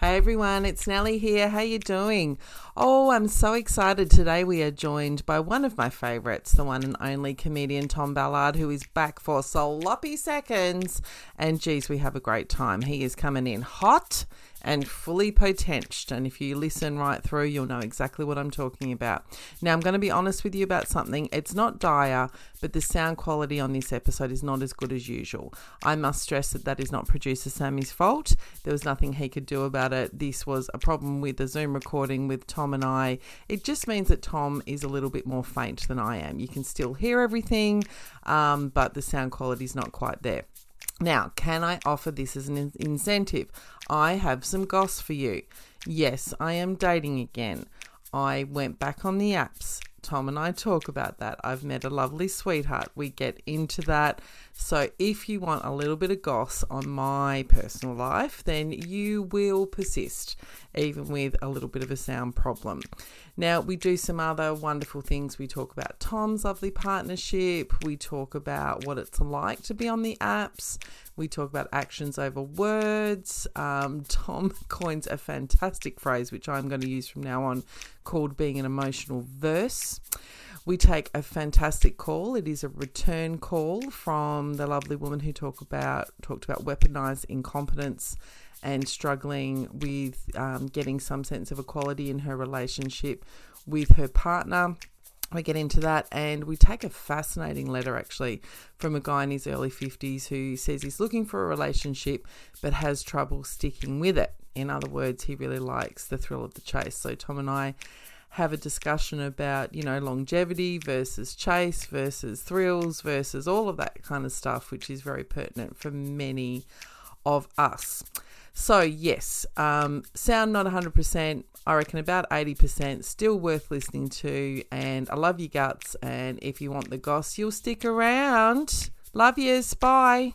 Hey everyone, it's Nelly here. How you doing? Oh, I'm so excited today. We are joined by one of my favorites, the one and only comedian Tom Ballard, who is back for sloppy seconds. And geez, we have a great time. He is coming in hot and fully potenched. And if you listen right through, you'll know exactly what I'm talking about. Now, I'm going to be honest with you about something. It's not dire, but the sound quality on this episode is not as good as usual. I must stress that that is not producer Sammy's fault. There was nothing he could do about it. This was a problem with the Zoom recording with Tom and I. It just means that Tom is a little bit more faint than I am. You can still hear everything, um, but the sound quality is not quite there. Now, can I offer this as an incentive? I have some goss for you. Yes, I am dating again. I went back on the apps. Tom and I talk about that. I've met a lovely sweetheart. We get into that. So, if you want a little bit of goss on my personal life, then you will persist, even with a little bit of a sound problem. Now, we do some other wonderful things. We talk about Tom's lovely partnership. We talk about what it's like to be on the apps. We talk about actions over words. Um, Tom coins a fantastic phrase, which I'm going to use from now on, called being an emotional verse. We take a fantastic call. It is a return call from the lovely woman who talk about talked about weaponized incompetence and struggling with um, getting some sense of equality in her relationship with her partner. We get into that and we take a fascinating letter actually from a guy in his early 50s who says he's looking for a relationship but has trouble sticking with it. In other words, he really likes the thrill of the chase. So, Tom and I have a discussion about, you know, longevity versus chase versus thrills versus all of that kind of stuff, which is very pertinent for many of us. So, yes, um, sound not 100%. I reckon about 80%. Still worth listening to. And I love your guts. And if you want the goss, you'll stick around. Love yous. Bye.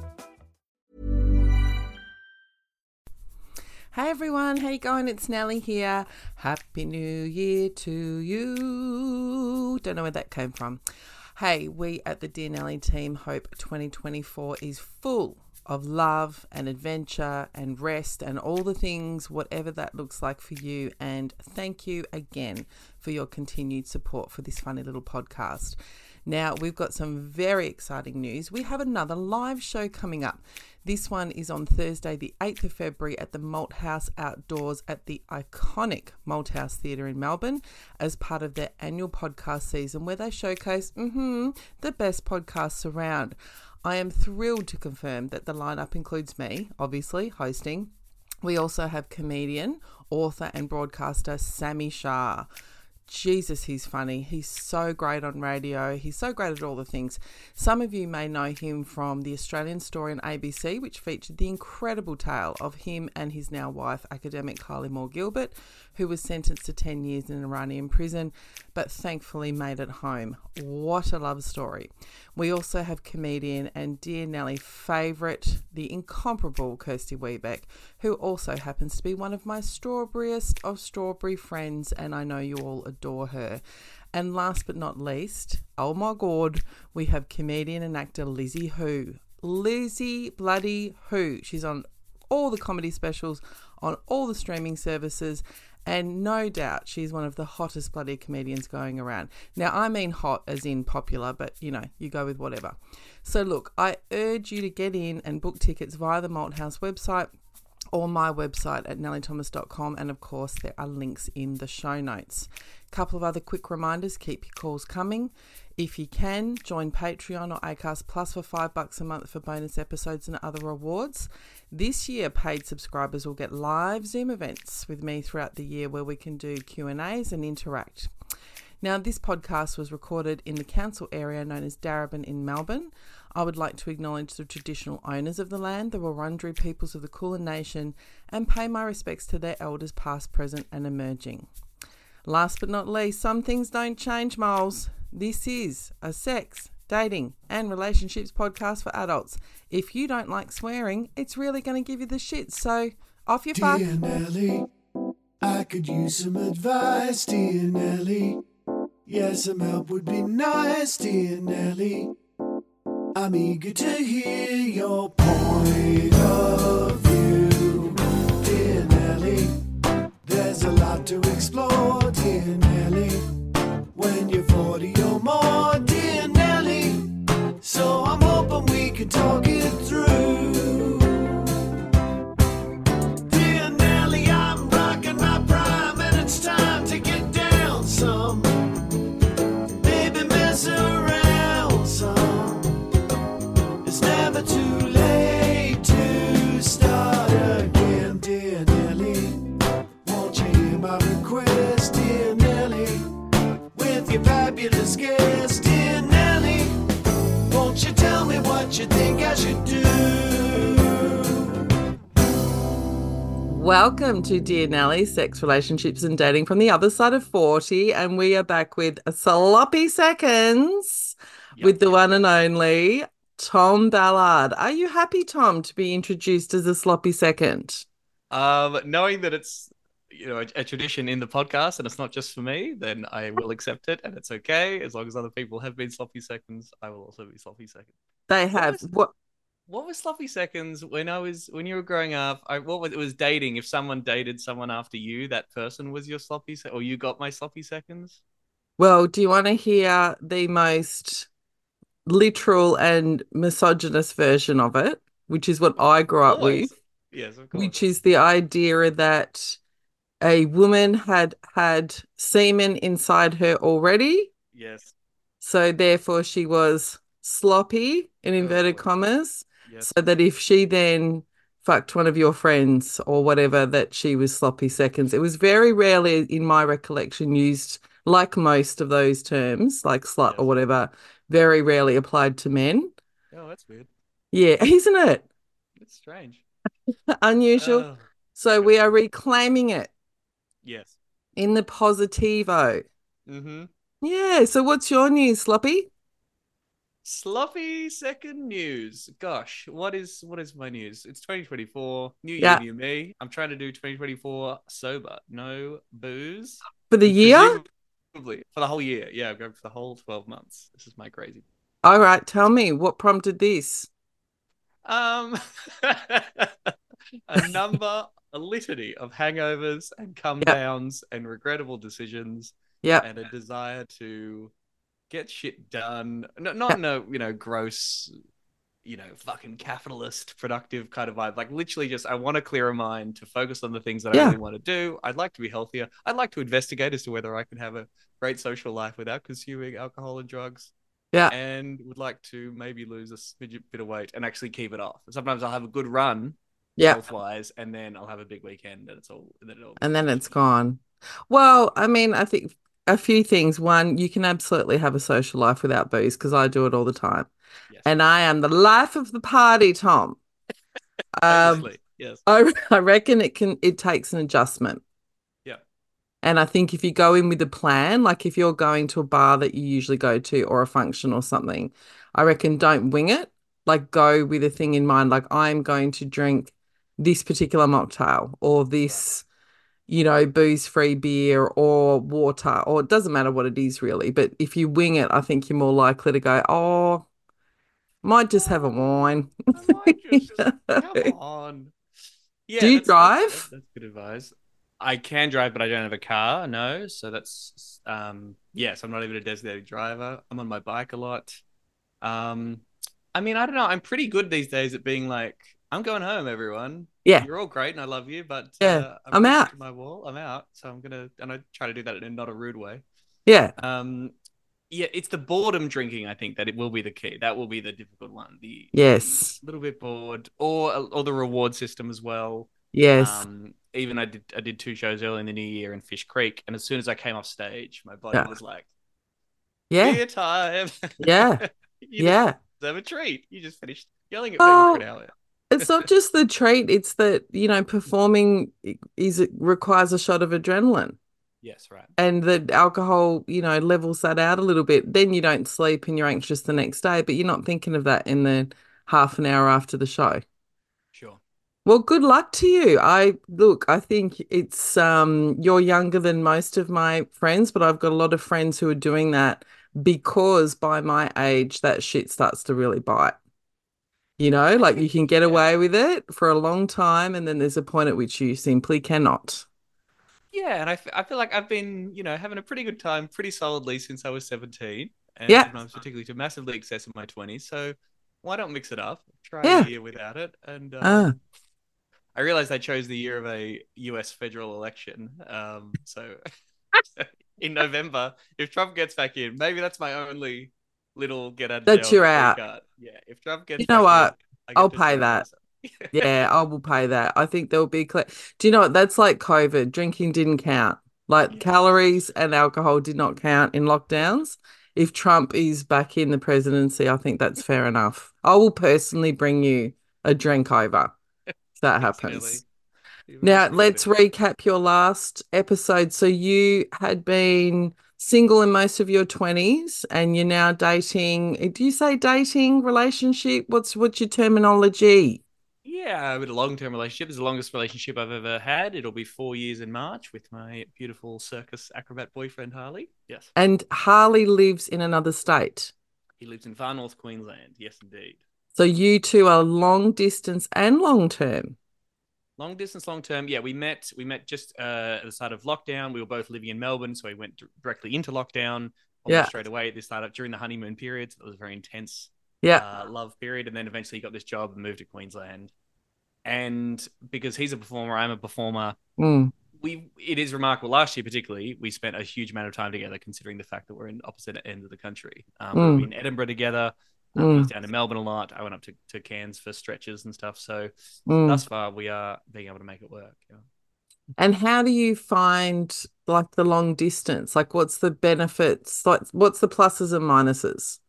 Hey everyone, how you going? It's Nelly here. Happy New Year to you. Don't know where that came from. Hey, we at the Dear Nelly team hope 2024 is full of love and adventure and rest and all the things, whatever that looks like for you. And thank you again for your continued support for this funny little podcast. Now, we've got some very exciting news. We have another live show coming up. This one is on Thursday, the 8th of February, at the Malthouse Outdoors at the iconic Malthouse Theatre in Melbourne as part of their annual podcast season where they showcase mm-hmm, the best podcasts around. I am thrilled to confirm that the lineup includes me, obviously, hosting. We also have comedian, author, and broadcaster Sami Shah. Jesus, he's funny. He's so great on radio. He's so great at all the things. Some of you may know him from the Australian Story on ABC, which featured the incredible tale of him and his now wife, academic Kylie Moore Gilbert, who was sentenced to 10 years in an Iranian prison, but thankfully made it home. What a love story. We also have comedian and dear Nelly favourite, the incomparable Kirsty Webeck, who also happens to be one of my strawberryest of strawberry friends, and I know you all adore her. And last but not least, oh my god, we have comedian and actor Lizzie Hoo. Lizzie Bloody Hoo. She's on all the comedy specials on all the streaming services and no doubt she's one of the hottest bloody comedians going around. Now, I mean hot as in popular, but you know, you go with whatever. So, look, I urge you to get in and book tickets via the Malthouse website or my website at nellythomas.com. And of course, there are links in the show notes. A couple of other quick reminders keep your calls coming. If you can, join Patreon or Acast Plus for five bucks a month for bonus episodes and other rewards. This year, paid subscribers will get live Zoom events with me throughout the year where we can do Q&As and interact. Now, this podcast was recorded in the council area known as Darebin in Melbourne. I would like to acknowledge the traditional owners of the land, the Wurundjeri peoples of the Kulin Nation, and pay my respects to their elders past, present, and emerging. Last but not least, some things don't change, moles. This is a sex, dating, and relationships podcast for adults. If you don't like swearing, it's really going to give you the shit. So, off you fuck. Dear Nelly, I could use some advice, dear Nelly. Yeah, some help would be nice, dear Nelly. I'm eager to hear your point of view, dear Nelly. There's a lot to explore, dear Nelly. When you're 40 or more, can talk it Welcome to Dear Nelly, Sex, Relationships, and Dating from the Other Side of 40. And we are back with Sloppy Seconds with the one and only Tom Ballard. Are you happy, Tom, to be introduced as a sloppy second? Um, knowing that it's you know a, a tradition in the podcast and it's not just for me, then I will accept it and it's okay as long as other people have been sloppy seconds. I will also be sloppy seconds. They have. What? What was sloppy seconds when I was when you were growing up? I what was it was dating. If someone dated someone after you, that person was your sloppy se- or you got my sloppy seconds. Well, do you want to hear the most literal and misogynist version of it, which is what I grew up with? Yes, of course. which is the idea that a woman had had semen inside her already, yes, so therefore she was sloppy in inverted commas, yes. so that if she then fucked one of your friends or whatever, that she was sloppy seconds. It was very rarely, in my recollection, used like most of those terms, like slut or whatever, very rarely applied to men. Oh, that's weird. Yeah, isn't it? It's strange. Unusual. Oh, So we are reclaiming it yes. in the positivo. Mm-hmm. Yeah. So what's your news, Sloppy? Sloppy second news. Gosh, what is what is my news? It's 2024. New year, Yeah. new me. I'm trying to do 2024 sober, no booze. For the year? Presumably for the whole year. Yeah, I'm going for the whole 12 months. This is my crazy. All right. Tell me what prompted this. Um, a number, a litany of hangovers and come Yep. downs and regrettable decisions Yeah. and a desire to get shit done. No, not in a you know gross, you know fucking capitalist productive kind of vibe. Like literally, just I want to clear a clearer mind to focus on the things that I really want to do. I'd like to be healthier. I'd like to investigate as to whether I can have a great social life without consuming alcohol and drugs. Yeah. And would like to maybe lose a smidge bit of weight and actually keep it off. Sometimes I'll have a good run Yeah. health wise, and then I'll have a big weekend and it's all and then it all And then it's gone. Well, I mean, I think a few things. One, you can absolutely have a social life without booze because I do it all the time. Yes. And I am the life of the party, Tom. Um, yes. I, I reckon it can it takes an adjustment. Yeah. And I think if you go in with a plan, like if you're going to a bar that you usually go to or a function or something, I reckon don't wing it. Like go with a thing in mind, like I'm going to drink this particular mocktail or this, you know, booze-free beer or water, or it doesn't matter what it is really. But if you wing it, I think you're more likely to go, oh, might just have a wine. Just come on. Yeah, Do you that's- drive? That's, that's good advice. I can drive, but I don't have a car. No, so that's um yes. I'm not even a designated driver. I'm on my bike a lot. Um, I mean, I don't know. I'm pretty good these days at being like, I'm going home, everyone. Yeah. You're all great, and I love you, but Yeah, uh, I'm pushed out. My wall. I'm out. So I'm gonna, and I try to do that in a not a rude way. Yeah. Um, yeah, it's the boredom drinking. I think that it will be the key. That will be the difficult one. The Yes. a little bit bored, or or the reward system as well. Yes. Um, even I did I did two shows early in the new year in Fish Creek, and as soon as I came off stage, my body Yeah. was like, yeah. "Beer time!" Yeah. You Yeah. deserve a treat. You just finished yelling at Oh. me for an hour. It's not just the treat, it's that, you know, performing is it requires a shot of adrenaline. Yes, right. and the alcohol, you know, levels that out a little bit. Then you don't sleep and you're anxious the next day, but you're not thinking of that in the half an hour after the show. Sure. Well, good luck to you. I look, I think it's um you're younger than most of my friends, but I've got a lot of friends who are doing that because by my age that shit starts to really bite. You know, like you can get away with it for a long time and then there's a point at which you simply cannot. Yeah, and I, f- I feel like I've been, you know, having a pretty good time pretty solidly since I was 17. And Yeah. I was particularly to massively excess in my 20s. So why don't mix it up? Try Yeah. a year without it. And uh. I realized I chose the year of a US federal election. Um, so in November, if Trump gets back in, maybe that's my only little get out of That's jail your free out. card. Yeah, if Trump gets You know what? get I'll pay that. Yeah, I will pay that. I think there'll be clear. Do you know what? That's like COVID. Drinking didn't count. Like Yeah. calories and alcohol did not count in lockdowns. If Trump is back in the presidency, I think that's fair enough. I will personally bring you a drink over if that happens. Now, let's recap your last episode. So you had been single in most of your 20s and you're now dating. Do you say dating, relationship? What's what's your terminology? Yeah, with a long-term relationship. It's the longest relationship I've ever had. It'll be four years in March with my beautiful circus acrobat boyfriend Harley. Yes, And Harley lives in another state. he lives in far north Queensland. Yes, indeed. So you two are long distance and long term. Long distance, long term. Yeah, we met. We met just uh, at the start of lockdown. We were both living in Melbourne, so we went d- directly into lockdown. Yeah. straight away at the start of during the honeymoon period. So it was a very intense Yeah. uh, love period, and then eventually he got this job and moved to Queensland. And because he's a performer, I'm a performer. Mm. we it is remarkable last year particularly we spent a huge amount of time together considering the fact that we're in opposite ends of the country um, we Mm. were in edinburgh together Mm. I was down in melbourne a lot i went up to, to cairns for stretches and stuff so Mm. thus far we are being able to make it work yeah. And how do you find like the long distance? Like what's the benefits? Like what's the pluses and minuses?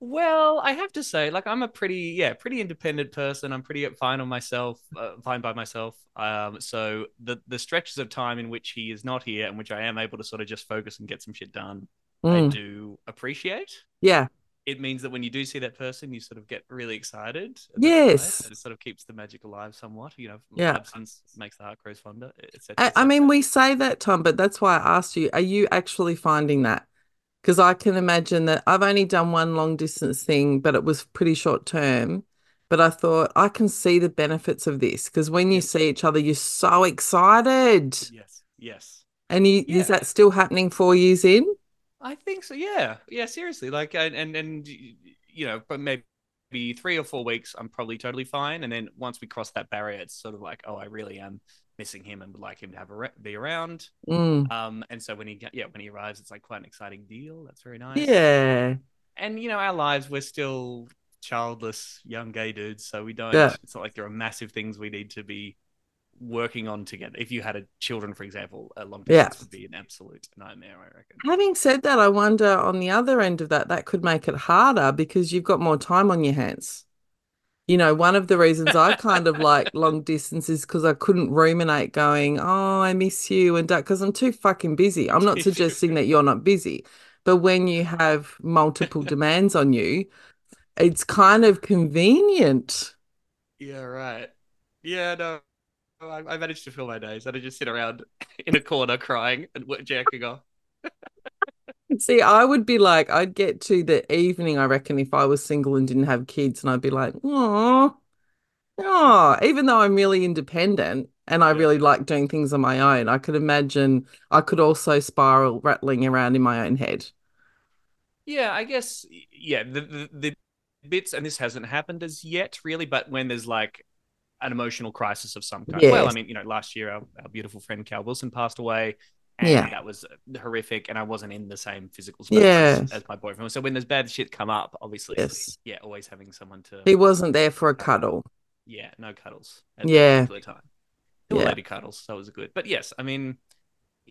well i have to say like i'm a pretty yeah pretty independent person i'm pretty fine on myself uh, fine by myself um so the the stretches of time in which he is not here and which i am able to sort of just focus and get some shit done i Mm. do appreciate Yeah. It means that when you do see that person, you sort of get really excited. Yes. it sort of keeps the magic alive somewhat. You know, Yeah. absence makes the heart grow fonder, etc. I, I mean, we say that, Tom, but that's why I asked you, are you actually finding that? Because I can imagine that I've only done one long distance thing, but it was pretty short term. But I thought I can see the benefits of this because when you see each other, you're so excited. yes, yes, And you, Yeah. is that still happening four years in? I think so. Yeah, yeah. Seriously, like, and and, and you know, but maybe three or four weeks, I'm probably totally fine. And then once we cross that barrier, it's sort of like, oh, I really am missing him and would like him to have a re- be around. Mm. Um, and so when he yeah when he arrives, it's like quite an exciting deal. That's very nice. Yeah. and you know our lives we're still childless young gay dudes so we don't Yeah. it's not like there are massive things we need to be working on together if you had a children for example a long Yeah. distance would be an absolute nightmare i reckon Having said that, I wonder on the other end of that, that could make it harder because you've got more time on your hands. You know, one of the reasons I kind of like long distance is because I couldn't ruminate going, oh, I miss you and because I'm too fucking busy. I'm not suggesting that you're not busy, but when you have multiple demands on you, it's kind of convenient. yeah right yeah no I, I managed to fill my days. I'd just sit around in a corner crying and jacking off. See, I would be like, I'd get to the evening, I reckon, if I was single and didn't have kids, and I'd be like, oh, oh, even though I'm really independent and I really like doing things on my own, I could imagine I could also spiral rattling around in my own head. Yeah, I guess yeah, the, the the bits and this hasn't happened as yet really, but when there's like an emotional crisis of some kind. Well, I mean, you know, last year our, our beautiful friend Cal Wilson passed away and Yeah. that was uh, horrific and I wasn't in the same physical space Yes. as, as my boyfriend. So when there's bad shit come up, obviously Yes. yeah, always having someone to He wasn't there for a uh, cuddle. yeah, no cuddles at Yeah. particular time. There were Yeah. lady cuddles, so it was good. But yes, I mean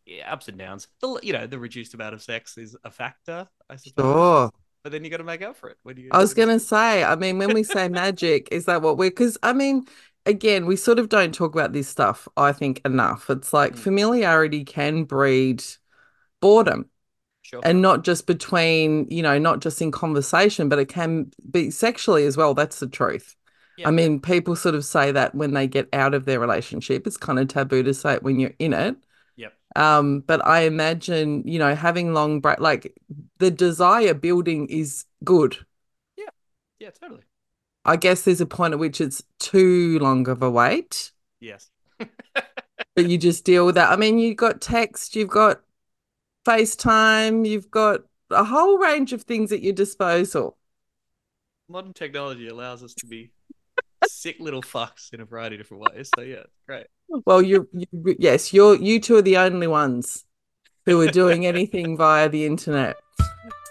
yeah, ups and downs. The you know, the reduced amount of sex is a factor, I suppose. Sure. but then you got to make up for it. When do you, I was going to say, I mean, when we say magic, is that what we're, because I mean, again, we sort of don't talk about this stuff, I think, enough. It's like Mm. familiarity can breed boredom sure. and not just between, you know, not just in conversation, but it can be sexually as well. That's the truth. Yeah. I mean, people sort of say that when they get out of their relationship. It's kind of taboo to say it when you're in it. Yep. Um, but I imagine, you know, having long break, like the desire building is good. Yeah. Yeah, totally. I guess there's a point at which it's too long of a wait, Yes. but you just deal with that. I mean, you've got text, you've got FaceTime, you've got a whole range of things at your disposal. Modern technology allows us to be sick little fucks in a variety of different ways. So yeah, great. Well, you, you yes, you're you two are the only ones who are doing anything via the internet.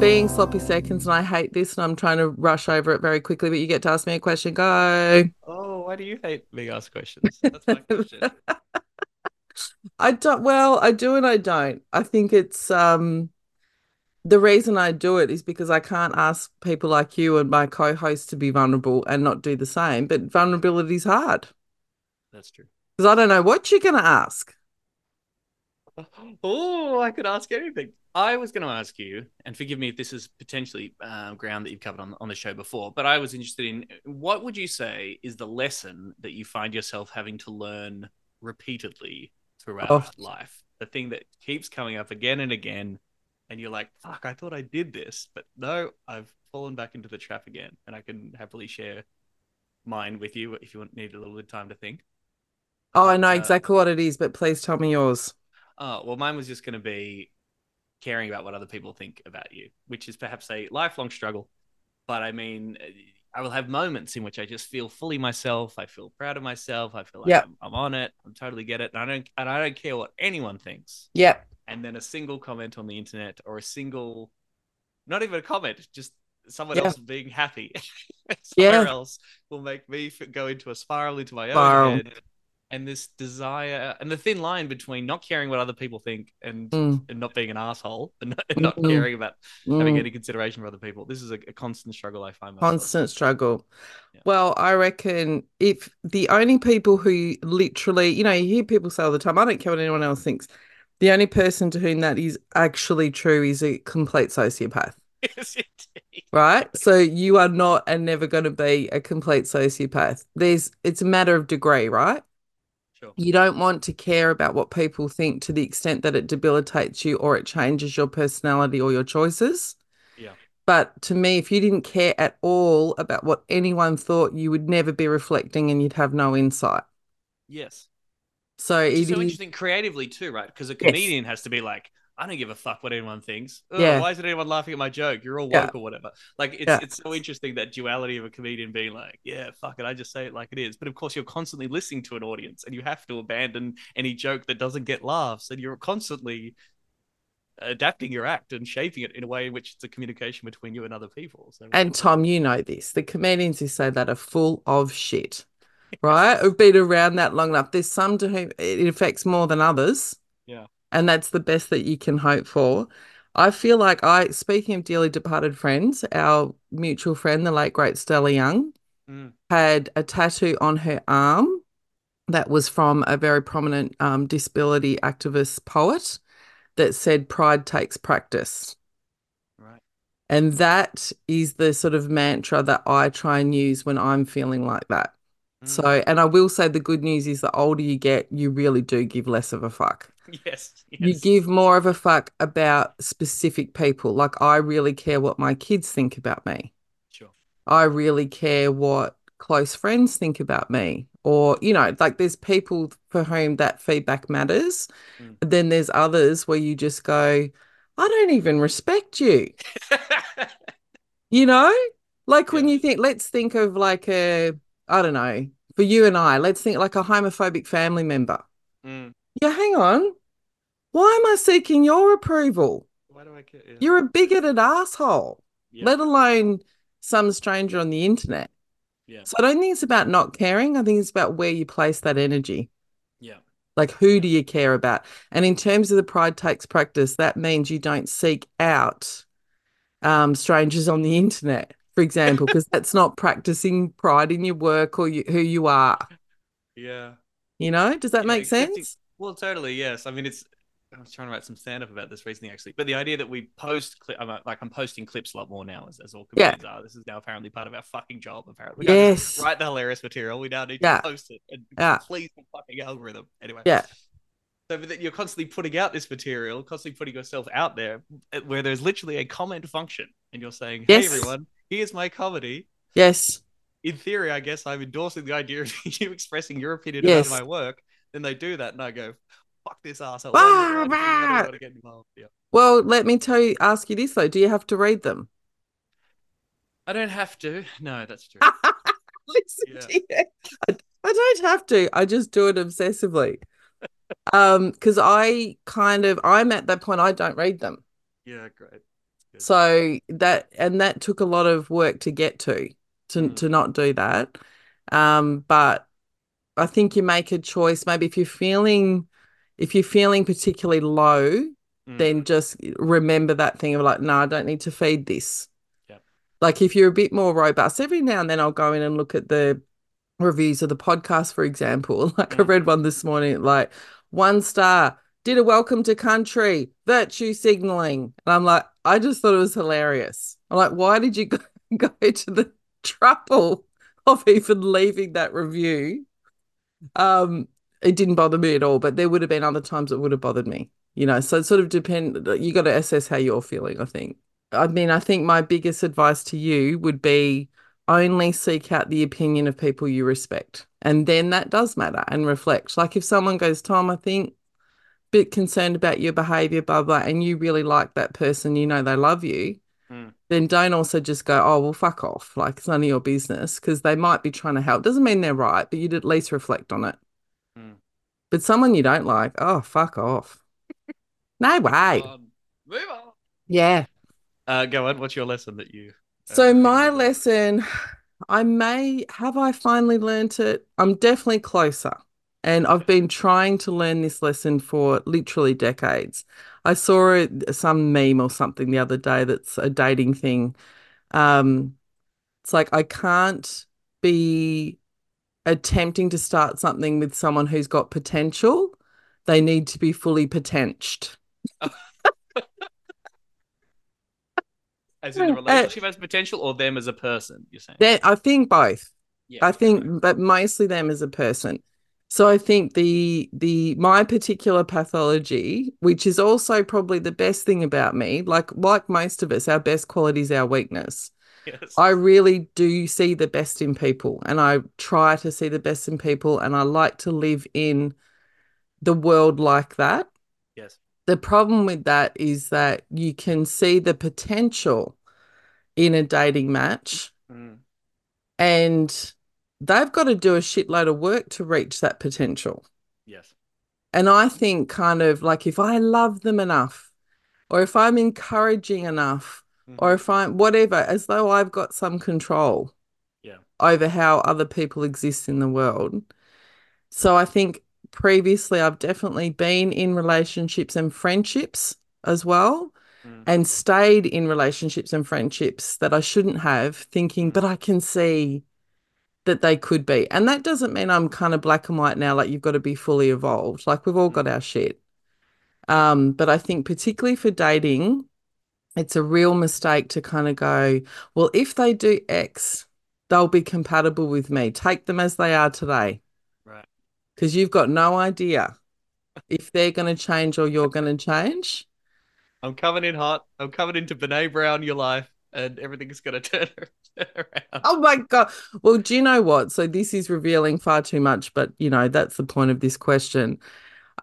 Being sloppy seconds, and I hate this, and I'm trying to rush over it very quickly, but you get to ask me a question. Go. Oh, why do you hate being asked questions? That's my question. I don't, well, I do and I don't. I think it's um the reason I do it is because I can't ask people like you and my co-host to be vulnerable and not do the same. But vulnerability is hard That's true. because I don't know what you're going to ask. Oh, I could ask anything. I was going to ask you, and forgive me if this is potentially uh, ground that you've covered on, on the show before, but I was interested in what would you say is the lesson that you find yourself having to learn repeatedly throughout Oh. life? The thing that keeps coming up again and again, and you're like, fuck, I thought I did this, but no, I've fallen back into the trap again. And I can happily share mine with you if you need a little bit of time to think. Oh, I know Uh, exactly what it is, but please tell me yours. Oh, well, mine was just going to be caring about what other people think about you, which is perhaps a lifelong struggle. But I mean, I will have moments in which I just feel fully myself. I feel proud of myself. I feel like Yep. I'm, I'm on it. I'm totally get it. And I don't and I don't care what anyone thinks. Yep. And then a single comment on the internet or a single, not even a comment, just someone Yeah. else being happy Yeah. somewhere else will make me go into a spiral into my Spiral. own head. And this desire and the thin line between not caring what other people think and Mm, and not being an asshole and not, and not Mhm. caring about having mm. any consideration for other people. This is a, a constant struggle I find myself. Constant struggle. Yeah. Well, I reckon if the only people who literally, you know, you hear people say all the time, I don't care what anyone else thinks. The only person to whom that is actually true is a complete sociopath, yes, indeed. right? So you are not and never going to be a complete sociopath. There's, it's a matter of degree, right? Sure. You don't want to care about what people think to the extent that it debilitates you or it changes your personality or your choices. Yeah. But to me, if you didn't care at all about what anyone thought, you would never be reflecting and you'd have no insight. Yes. So Which it is so is, interesting creatively too, right? Because a comedian has to be like, I don't give a fuck what anyone thinks. Oh, Yeah. Why isn't anyone laughing at my joke? You're all Yeah. woke or whatever. Like it's Yeah. it's so interesting that duality of a comedian being like, yeah, fuck it, I just say it like it is. But of course, you're constantly listening to an audience, and you have to abandon any joke that doesn't get laughs, and you're constantly adapting your act and shaping it in a way in which it's a communication between you and other people. So and Tom, you know this. The comedians who say that are full of shit, right? Who've been around that long enough. There's some to whom it affects more than others. Yeah. And that's the best that you can hope for. I feel like I, speaking of dearly departed friends, our mutual friend, the late great Stella Young, Mm. had a tattoo on her arm that was from a very prominent um, disability activist poet that said, Pride takes practice. right. And that is the sort of mantra that I try and use when I'm feeling like that. Mm. So, and I will say the good news is the older you get, you really do give less of a fuck. yes, You give more of a fuck about specific people. Like, I really care what my kids think about me. sure. I really care what close friends think about me. Or, you know, like there's people for whom that feedback matters. Mm. But then there's others where you just go, I don't even respect you. You know, like when you think, let's think of like a, I don't know, for you and I, let's think like a homophobic family member. Mm. Yeah, hang on. Why am I seeking your approval? Why do I care? Yeah. You're a bigoted asshole, Yeah. let alone some stranger on the internet. Yeah. So I don't think it's about not caring. I think it's about where you place that energy. Yeah. Like, who do you care about? And in terms of the pride takes practice, that means you don't seek out um, strangers on the internet, for example, because that's not practicing pride in your work or you, who you are. Yeah. You know, does that Yeah, make accepting- sense? Well, totally. Yes. I mean, it's. I was trying to write some stand up about this recently, actually. But the idea that we post, cli- I'm like, I'm posting clips a lot more now, as, as all Yeah. comedians are. This is now apparently part of our fucking job. Apparently, we Yes. write the hilarious material. We now need Yeah. to post it and Yeah. please the fucking algorithm. Anyway. Yeah. So but that you're constantly putting out this material, constantly putting yourself out there, uh, where there's literally a comment function, and you're saying, "Hey, Yes. everyone, here's my comedy." Yes. in theory, I guess I'm endorsing the idea of you expressing your opinion Yes. about my work. Then they do that, and I go, "Fuck this asshole." Bah, Why do you bah. want to get involved? Yeah. Well, let me tell you, ask you this though. Do you have to read them? I don't have to. No, that's true. Listen Yeah. to you. I, I don't have to. I just do it obsessively. Um, because I kind of I'm at that point I don't read them. yeah, great. Good. So that and that took a lot of work to get to to Mm. to not do that. Um, but I think you make a choice. Maybe if you're feeling if you're feeling particularly low, Mm. then just remember that thing of like, no, I don't need to feed this. Yep. Like if you're a bit more robust, every now and then I'll go in and look at the reviews of the podcast, for example. Like I Mm. read one this morning, like one star, did a welcome to country, virtue signaling. And I'm like, I just thought it was hilarious. I'm like, why did you go, to the trouble of even leaving that review? Um, it didn't bother me at all, but there would have been other times it would have bothered me you know so it sort of depend you got to assess how you're feeling i think i mean i think my biggest advice to you would be only seek out the opinion of people you respect and then that does matter and reflect like if someone goes tom i think bit concerned about your behavior blah blah and you really like that person you know they love you Mm. then don't also just go oh well fuck off like it's none of your business because they might be trying to help doesn't mean they're right but you'd at least reflect on it Mm. but someone you don't like oh fuck off no way Move on. Move on. yeah Uh, go on. What's your lesson that you? uh, So my lesson, I may have I finally learnt it. I'm definitely closer. And I've been trying to learn this lesson for literally decades. I saw it, some meme or something the other day that's a dating thing. Um, it's like I can't be attempting to start something with someone who's got potential. They need to be fully potenched. As in the uh, relationship has potential, or them as a person? You're saying? I think both. Yeah. I think, right. but mostly them as a person. So I think the the my particular pathology, which is also probably the best thing about me, like like most of us, our best quality is our weakness. Yes. I really do see the best in people, and I try to see the best in people, and I like to live in the world like that. Yes. The problem with that is that you can see the potential in a dating match Mm. and they've got to do a shitload of work to reach that potential. Yes. And I think, kind of like, if I love them enough, or if I'm encouraging enough, or Mhm. if I'm whatever, as though I've got some control Yeah. over how other people exist in the world. So I think previously I've definitely been in relationships and friendships as well Mm. and stayed in relationships and friendships that I shouldn't have, thinking, Mm. but I can see that they could be. And that doesn't mean I'm kind of black and white now, like you've got to be fully evolved. Like we've all got our shit. Um, but I think particularly for dating, it's a real mistake to kind of go, well, if they do X, they'll be compatible with me. Take them as they are today. Right. Because you've got no idea if they're going to change or you're going to change. I'm coming in hot. I'm coming into Brené Brown your life, and everything's gonna turn, turn around. Oh my God. Well, do you know what? So this is revealing far too much, but you know, that's the point of this question.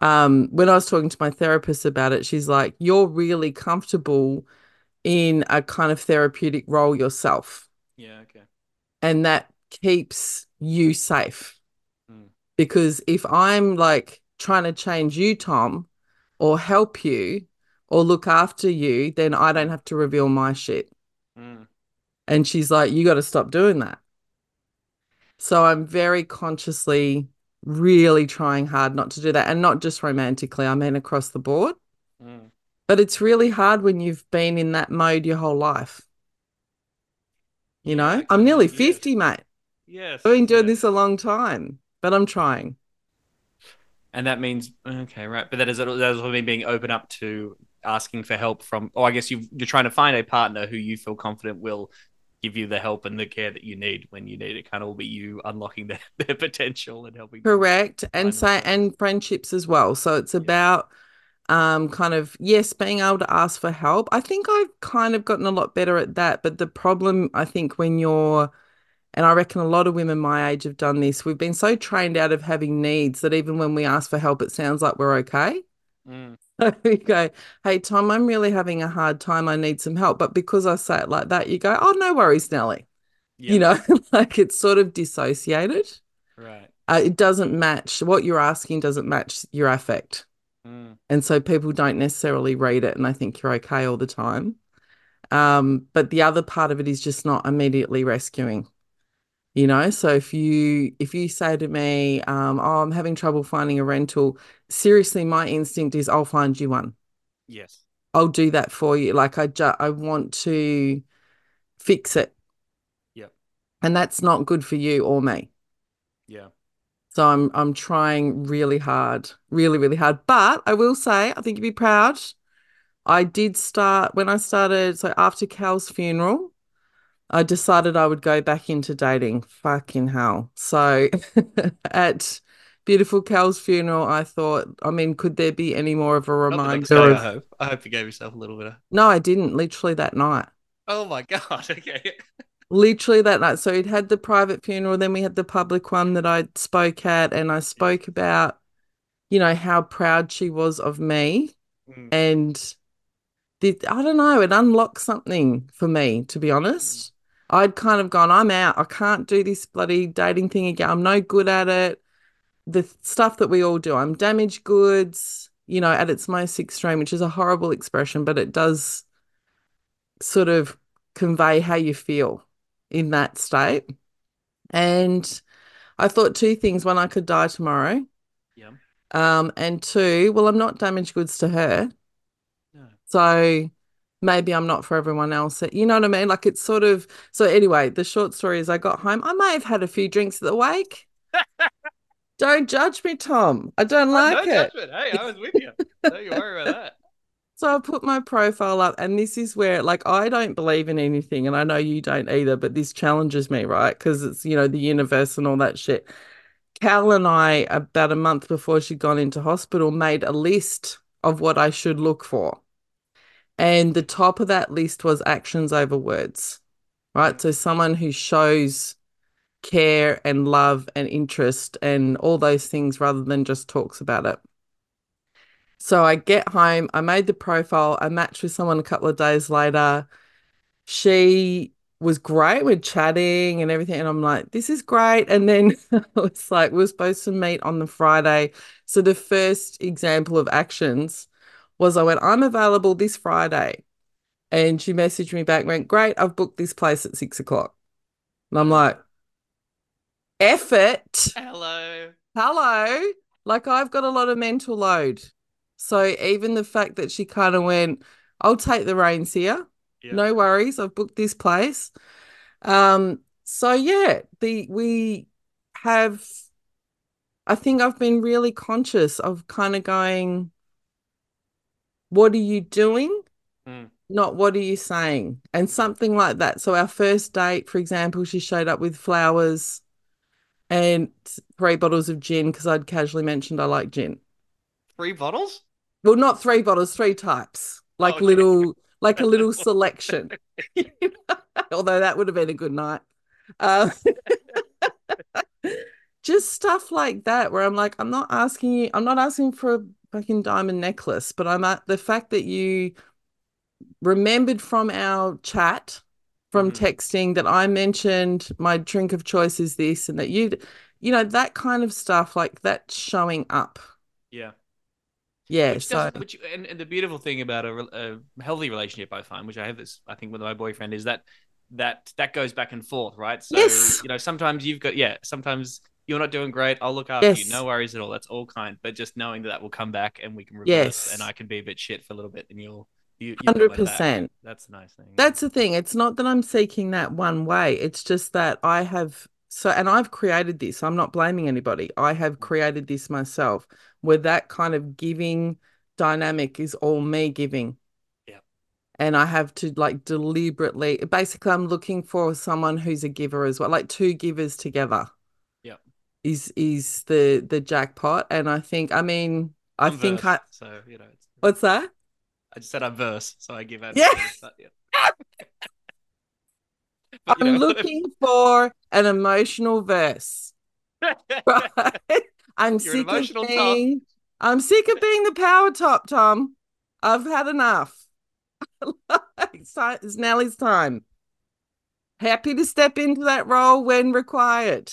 Um, when I was talking to my therapist about it, she's like, You're really comfortable in a kind of therapeutic role yourself, Yeah. Okay. and that keeps you safe. Mm. Because if I'm like trying to change you, Tom, or help you or look after you, then I don't have to reveal my shit. Mm. And she's like, you got to stop doing that. So I'm very consciously really trying hard not to do that. And not just romantically, I mean across the board. Mm. But it's really hard when you've been in that mode your whole life. You know, I I'm nearly yes. 50, mate. Yes. I've been doing yes. this a long time, but I'm trying. And that means okay, right? But that is that does mean being open up to asking for help from. Or I guess you you're trying to find a partner who you feel confident will give you the help and the care that you need when you need it. Kind of all be you unlocking their, their potential and helping. Correct. And say and friendships as well. So it's about um kind of yes, being able to ask for help. I think I've kind of gotten a lot better at that, but the problem I think when you're and I reckon a lot of women my age have done this. We've been so trained out of having needs that even when we ask for help, it sounds like we're okay. Mm, we go, hey, Tom, I'm really having a hard time. I need some help. But because I say it like that, you go, oh, no worries, Nelly. You know, like it's sort of dissociated. right. Uh, it doesn't match what you're asking, doesn't match your affect. Mm, And so people don't necessarily read it and I think you're okay all the time. Um, but the other part of it is just not immediately rescuing. You know, so if you if you say to me, um, oh, I'm having trouble finding a rental, seriously, my instinct is I'll find you one. yes. I'll do that for you. Like I just I want to fix it. Yep. And that's not good for you or me. Yeah. So I'm I'm trying really hard, really, really hard. But I will say, I think you'd be proud. I did start when I started, so after Cal's funeral, I decided I would go back into dating. Fucking hell. So at beautiful Cal's funeral, I thought, I mean, could there be any more of a Not the next reminder I hope. I hope you gave yourself a little bit of. No, I didn't, literally that night. Oh my god. Okay. Literally that night. So it had the private funeral, then we had the public one that I spoke at, and I spoke about, you know, how proud she was of me. Mm, And the, I don't know, it unlocked something for me, to be honest. I'd kind of gone, I'm out. I can't do this bloody dating thing again. I'm no good at it. The stuff that we all do. I'm damaged goods, you know, at its most extreme, which is a horrible expression, but it does sort of convey how you feel in that state. And I thought two things. One, I could die tomorrow. yeah. Um, and two, well, I'm not damaged goods to her. No. So maybe I'm not for everyone else. Eh, you know what I mean? Like it's sort of so anyway, the short story is I got home. I may have had a few drinks at the wake. Don't judge me, Tom. I don't oh, like no it. judgment. Hey, I was with you. Don't you worry about that. So I put my profile up, and this is where, like, I don't believe in anything, and I know you don't either, but this challenges me, right? Because it's, you know, the universe and all that shit. Cal and I, about a month before she'd gone into hospital, made a list of what I should look for. And the top of that list was actions over words, right? So someone who shows care and love and interest and all those things rather than just talks about it. So I get home, I made the profile, I matched with someone a couple of days later. She was great. We're chatting and everything. And I'm like, this is great. And then it's like, we we're supposed to meet on the Friday. So the first example of actions was I went, I'm available this Friday. And she messaged me back, went, Great, I've booked this place at six o'clock. And I'm like, effort. Hello. Hello. Like I've got a lot of mental load. So even the fact that she kind of went, I'll take the reins here. No worries. I've booked this place. Um, so yeah, the we have I think I've been really conscious of kind of going, what are you doing? Mm. Not what are you saying? And something like that. So our first date, for example, she showed up with flowers and three bottles of gin because I'd casually mentioned I like gin. Three bottles? Well, not three bottles, three types. Like okay. little like a little selection. Although that would have been a good night. Um, just stuff like that where I'm like, I'm not asking you, I'm not asking for a fucking diamond necklace, but I'm at the fact that you remembered from our chat, from Mhm. texting that I mentioned my drink of choice is this and that you, you know, that kind of stuff, like that showing up. Yeah. Yeah. Which so which, and, and the beautiful thing about a, a healthy relationship, I find, which I have this, I think, with my boyfriend, is that that that goes back and forth, right? So Yes. you know, sometimes you've got, yeah, sometimes you're not doing great. I'll look after you. No worries at all. That's all kind. But just knowing that that will come back and we can reverse, Yes. and I can be a bit shit for a little bit, and you'll you you'll get my back. 100%. That's a nice thing. That's the thing. It's not that I'm seeking that one way. It's just that I have so, and I've created this. I'm not blaming anybody. I have created this myself where that kind of giving dynamic is all me giving. Yeah. And I have to like deliberately, basically, I'm looking for someone who's a giver as well, like two givers together. Is is the the jackpot. And I think, I mean, I I'm think I, so you know. It's, what's that? I just said I'm verse, so I give out. Yeah. but, yeah. But, I'm know, looking for an emotional verse. Right? I'm You're sick of being I'm sick of being the power top, Tom. I've had enough. it's, ti- it's Nelly's time. Happy to step into that role when required.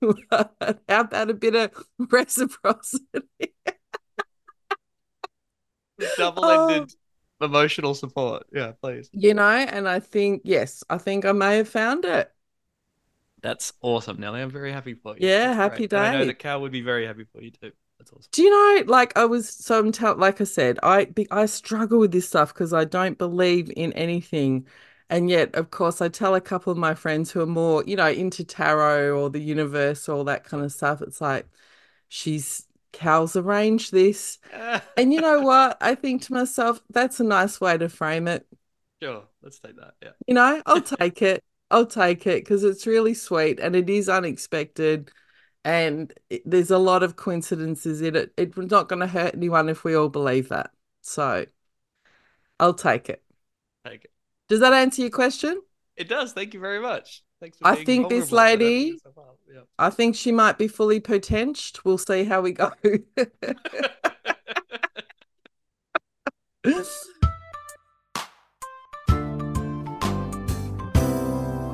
How about a bit of reciprocity? double-ended oh. emotional support. Yeah, please. You know, and I think, yes, I think I may have found it. That's awesome, Nelly. I'm very happy for you. Yeah, That's happy great. And I know day. that Cal would be very happy for you too. That's awesome. Do you know, like I was so I'm tell like I said, I I struggle with this stuff because I don't believe in anything. And yet, of course, I tell a couple of my friends who are more, you know, into tarot or the universe, or all that kind of stuff. It's like she's Cal's arranged this. And you know what? I think to myself, that's a nice way to frame it. sure, let's take that. Yeah. You know, I'll take it. I'll take it because it's really sweet and it is unexpected. And it, there's a lot of coincidences in it. It's not going to hurt anyone if we all believe that. So I'll take it. Take it. Does that answer your question? It does. Thank you very much. Thanks for I think this vulnerable and opening lady- Yeah. I think she might be fully potenched. We'll see how we go.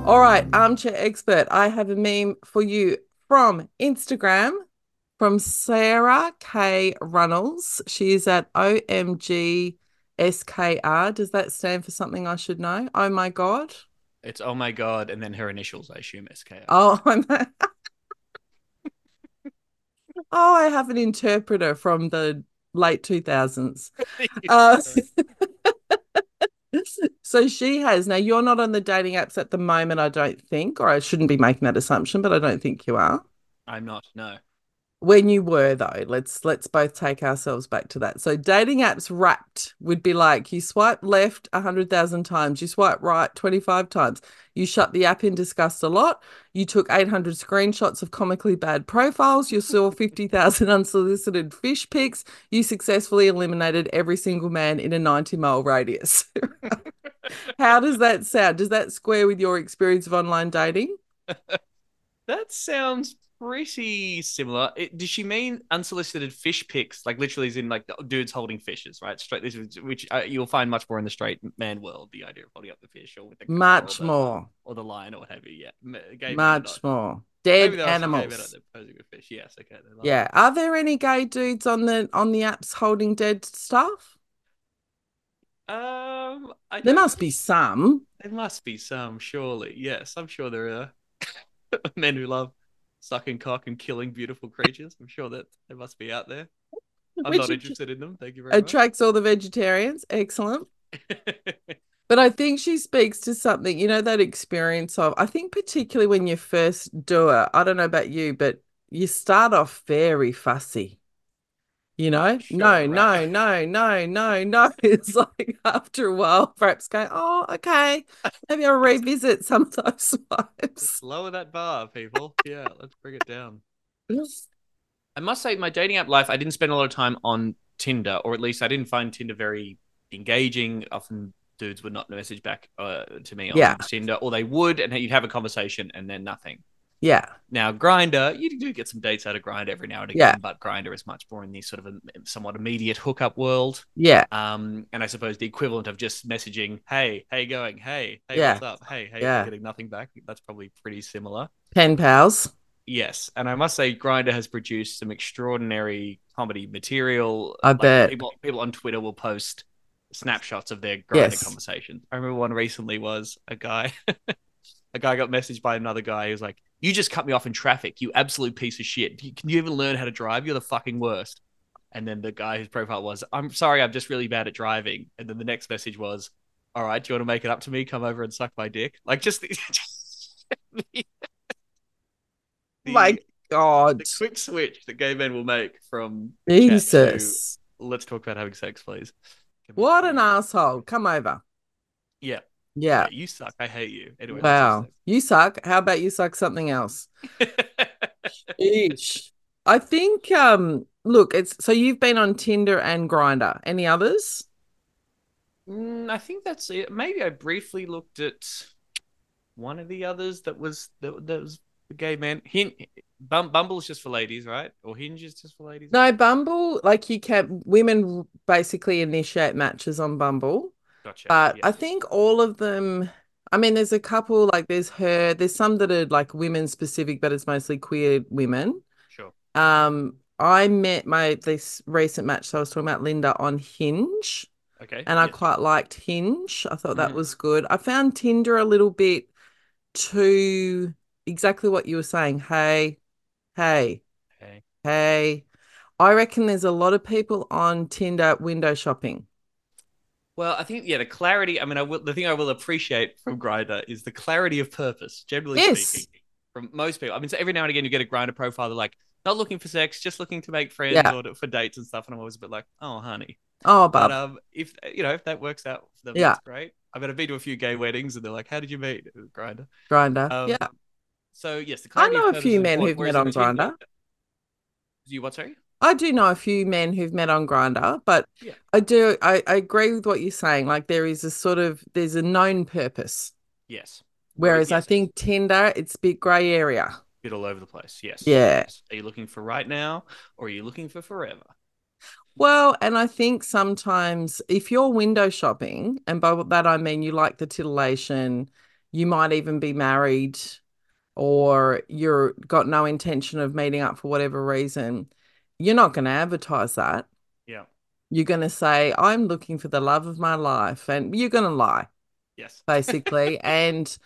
All right, armchair expert. I have a meme for you from Instagram from Sarah K. Runnels. She is at OMG SKR. Does that stand for something I should know? Oh my God. it's oh my god, and then her initials, I assume SKR. Oh, I'm Oh, I have an interpreter from the late 2000s. Uh, so she has. Now, you're not on the dating apps at the moment, I don't think, or I shouldn't be making that assumption, but I don't think you are. I'm not. No. When you were though, let's let's both take ourselves back to that. So dating apps wrapped would be like you swipe left a hundred thousand times, you swipe right 25 times, you shut the app in disgust a lot, you took 800 screenshots of comically bad profiles, you saw 50,000 unsolicited fish pics, you successfully eliminated every single man in a 90 mile radius. How does that sound? Does that square with your experience of online dating? That sounds pretty similar. It, does she mean unsolicited fish pics? Like literally, is in like the dudes holding fishes, right? Straight. This is which uh, you'll find much more in the straight man world. The idea of holding up the fish or with the Much or the, more. or the lion or what have you. Yeah, gay Much more. Dead they're also gay men animals. posing with fish. Yes, okay. Yeah. Are there any gay dudes on the on the apps holding dead stuff? Um, There must be some. There must be some, surely. Yes, I'm sure there are men who love sucking cock and killing beautiful creatures. I'm sure that they must be out there. I'm Which not interested in them. Thank you very much. Attracts all the vegetarians. Excellent. But I think she speaks to something, you know, that experience of, I think, particularly when you first do it. I don't know about you, but you start off very fussy. You know, Sure, no, right. no, no, no, no, no. It's like after a while, perhaps go, oh, okay, maybe I'll revisit some of those Let's lower that bar, people. Yeah, let's bring it down. I must say, my dating app life, I didn't spend a lot of time on Tinder, or at least I didn't find Tinder very engaging. Often dudes would not message back uh, to me on Yeah. Tinder, or they would, and you'd have a conversation and then nothing. Yeah, Now, Grindr, you do get some dates out of Grindr every now and again, Yeah. but Grindr is much more in the sort of a somewhat immediate hookup world. yeah, Um, and I suppose the equivalent of just messaging, "Hey, how you going? Hey, hey, Yeah. what's up? Hey, hey," Yeah. getting nothing back. That's probably pretty similar. pen pals. Yes, and I must say, Grindr has produced some extraordinary comedy material. I bet. people people on Twitter will post snapshots of their Grindr Yes. conversations. I remember one recently was a guy a guy got messaged by another guy. He was like, "You just cut me off in traffic. You absolute piece of shit. Can you even learn how to drive? You're the fucking worst." And then the guy whose profile was, "I'm sorry, I'm just really bad at driving." And then the next message was, "All right, do you want to make it up to me? Come over and suck my dick." Like just the, the, My God. the quick switch that gay men will make from chat to, Jesus. let's talk about having sex, please. What an asshole. Come over. Yeah, Yeah. yeah, you suck. I hate you. Anyway, Wow. You suck. How about you suck something else? that's Eesh. I think um look, it's so you've been on Tinder and Grindr. Any others? Mm, I think that's it. Maybe I briefly looked at one of the others that was that, that was the gay man. Hint Bum- Bumble's just for ladies, right? Or Hinge is just for ladies. No, Bumble, like you can women basically initiate matches on Bumble. Gotcha. But yeah. I think all of them, I mean, there's a couple like there's her, there's some that are like women specific, but it's mostly queer women. sure. Um, I met my this recent match, so I was talking about Linda on Hinge, Okay. and I quite liked Hinge. I thought that Mhm. was good. I found Tinder a little bit too exactly what you were saying. Hey, hey, hey, hey. I reckon there's a lot of people on Tinder window shopping. Well, I think yeah, the clarity. I mean, I will. The thing I will appreciate from Grindr is the clarity of purpose. Generally Yes. speaking, from most people. I mean, so every now and again you get a Grindr profile. They're like not looking for sex, just looking to make friends Yeah. or for dates and stuff. And I'm always a bit like, oh, honey. Oh, But but um, if you know if that works out for them, Yeah. that's great. I mean, I've been to a few gay weddings, and they're like, "How did you meet?" Grindr. Grindr. Um, yeah. So yes, the I know a few men who've met on Grindr. You what? Sorry. I do know a few men who've met on Grindr, but Yeah. I do I, I agree with what you're saying. Like there is a sort of there's a known purpose. Yes. Whereas I think Tinder, it's a bit grey area. Bit all over the place. Yes. Yeah. Yes. Are you looking for right now, or are you looking for forever? Well, and I think sometimes if you're window shopping, and by that I mean you like the titillation, you might even be married or you're got no intention of meeting up for whatever reason, you're not going to advertise that. Yeah. You're going to say, I'm looking for the love of my life, and you're going to lie. Yes. basically. and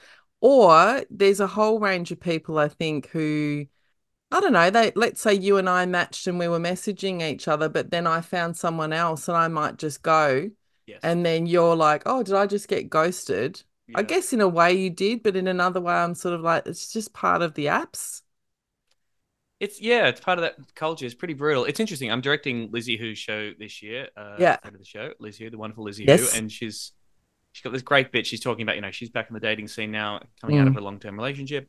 or there's a whole range of people I think who I don't know, they let's say you and I matched and we were messaging each other, but then I found someone else and I might just go Yes. and then you're like, "Oh, did I just get ghosted?" I guess in a way you did, but in another way I'm sort of like it's just part of the apps. It's yeah, it's part of that culture. It's pretty brutal. It's interesting. I'm directing Lizzie Hoo's show this year. Uh, Yeah. friend of the show, Lizzie Hoo, the wonderful Lizzie Yes. Hoo, and she's she's got this great bit. She's talking about you know she's back in the dating scene now, coming out Mm. of a long term relationship.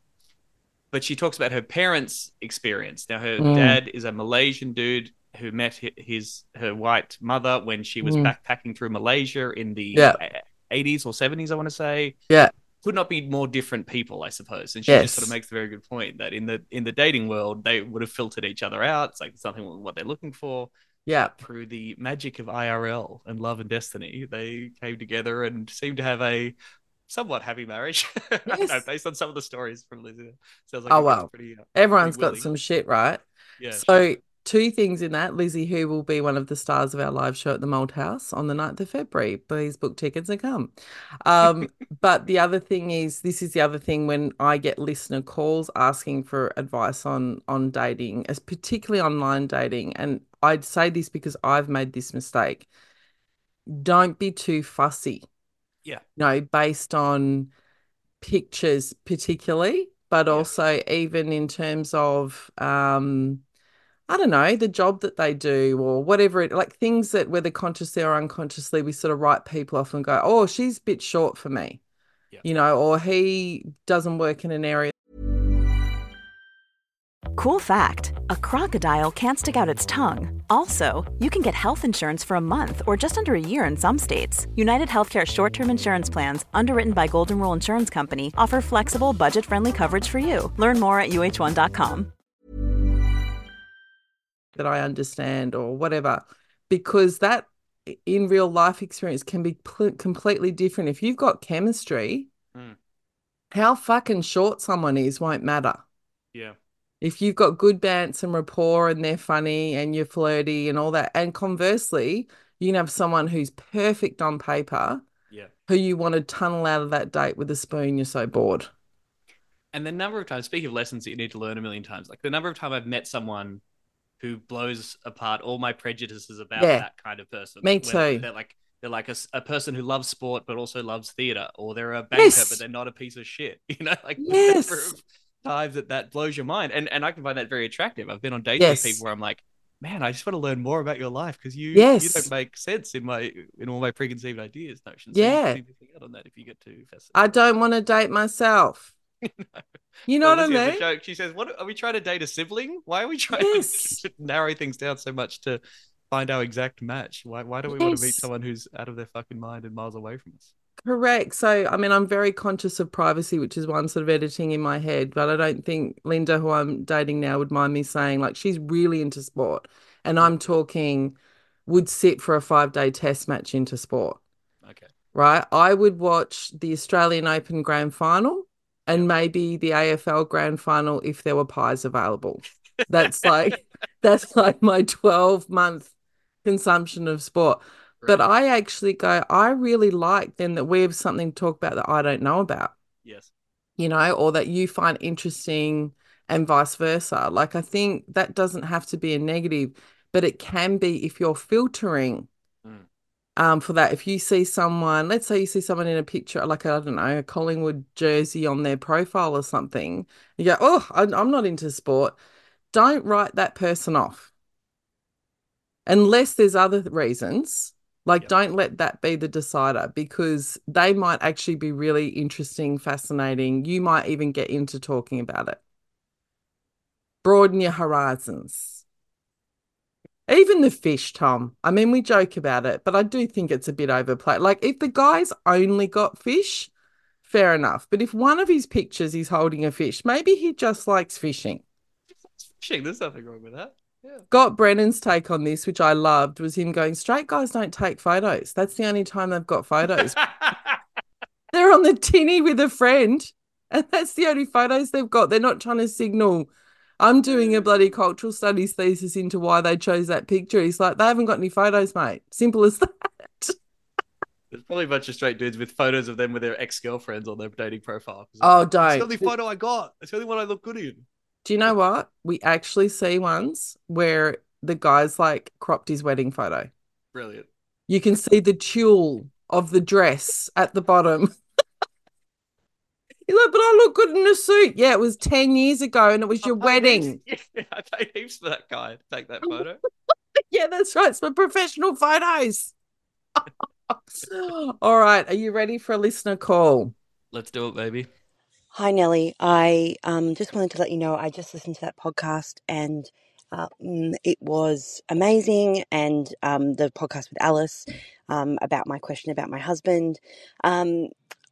But she talks about her parents' experience. Now her Mm. dad is a Malaysian dude who met his her white mother when she was Mm. backpacking through Malaysia in the Yeah. uh, 80s or 70s, I want to say Yeah. Could not be more different people, I suppose. And she just sort of makes a very good point that in the in the dating world, they would have filtered each other out. It's like something what they're looking for. Yeah. Through the magic of IRL and love and destiny, they came together and seemed to have a somewhat happy marriage. Don't know, based on some of the stories from Lizzie. Sounds like Oh, wow. pretty, uh, Everyone's got willing. some shit, right? Yeah. So, two things in that. Lizzie, who will be one of the stars of our live show at the Malthouse on the 9th of February. Please book tickets and come. Um, but the other thing is, this is the other thing when I get listener calls asking for advice on on dating, as particularly online dating. And I'd say this because I've made this mistake. Don't be too fussy. Yeah. You No, based on pictures particularly, but Yeah. also even in terms of um I don't know, the job that they do or whatever it like things that whether consciously or unconsciously we sort of write people off and go, Oh, she's a bit short for me. Yeah. You know, or he doesn't work in an area Cool fact a crocodile can't stick out its tongue. Also, you can get health insurance for a month or just under a year in some states. United Healthcare short term insurance plans, underwritten by Golden Rule Insurance Company, offer flexible, budget friendly coverage for you. Learn more at uh1.com. that I understand or whatever, because that in real life experience can be pl- completely different. If you've got chemistry, Mm. how fucking short someone is won't matter. yeah. If you've got good bants and rapport and they're funny and you're flirty and all that, and conversely, you can have someone who's perfect on paper Yeah. who you want to tunnel out of that date with a spoon, you're so bored. And the number of times, speaking of lessons that you need to learn a million times, like the number of times I've met someone who blows apart all my prejudices about Yeah. that kind of person. Me Where too. They're like they're like a, a person who loves sport but also loves theater, or they're a banker Yes. but they're not a piece of shit. You know, like Yes. number of times that that blows your mind, and and I can find that very attractive. I've been on dates Yes. with people where I'm like, man, I just want to learn more about your life because you you don't make sense in my in all my preconceived ideas notions. Yeah. so you can out on that if you get too fascinated. I don't want to date myself. You know Well, what I Lizzie has a mean? joke. She says, "What are we trying to date a sibling? Why are we trying Yes. to narrow things down so much to find our exact match? Why why do we want to meet someone who's out of their fucking mind and miles away from us?" Correct. So, I mean, I'm very conscious of privacy, which is I'm sort of editing in my head. But I don't think Linda, who I'm dating now, would mind me saying, like, she's really into sport. And I'm talking, would sit for a five day test match into sport, Okay. right? I would watch the Australian Open Grand Final and maybe the AFL Grand Final if there were pies available. That's like, that's like my 12 month consumption of sport. But I actually go, I really like then that we have something to talk about that I don't know about, yes. you know, or that you find interesting and vice versa. Like, I think that doesn't have to be a negative, but it can be if you're filtering. Um, for that. If you see someone, let's say you see someone in a picture, like, I don't know, a Collingwood jersey on their profile or something, you go, oh, I'm not into sport. Don't write that person off unless there's other reasons. Like, Yep. don't let that be the decider because they might actually be really interesting, fascinating. You might even get into talking about it. Broaden your horizons. Even the fish, Tom. I mean, we joke about it, but I do think it's a bit overplayed. Like, if the guy's only got fish, fair enough. But if one of his pictures is holding a fish, maybe he just likes fishing. Fishing, there's nothing wrong with that. Yeah. Got Brennan's take on this, which I loved, was him going, straight guys don't take photos. That's the only time they've got photos. They're on the tinny with a friend, and that's the only photos they've got. They're not trying to signal, I'm doing a bloody cultural studies thesis into why they chose that picture. He's like, they haven't got any photos, mate. Simple as that. There's probably a bunch of straight dudes with photos of them with their ex girlfriends on their dating profile. Oh, It's the don't. only photo I got. It's the only one I look good in. Do you know what? We actually see ones where the guy's like cropped his wedding photo. Brilliant. You can see the tulle of the dress at the bottom. He's like, but I look good in a suit. Yeah, it was 10 years ago and it was your I wedding. heaps- Yeah, I paid heaps for that guy to take that photo. Yeah, that's right. It's for professional photos. All right. Are you ready for a listener call? Let's do it, baby. Hi, Nelly. I um, just wanted to let you know I just listened to that podcast and uh, mm, it was amazing. And um, the podcast with Alice um, about my question about my husband.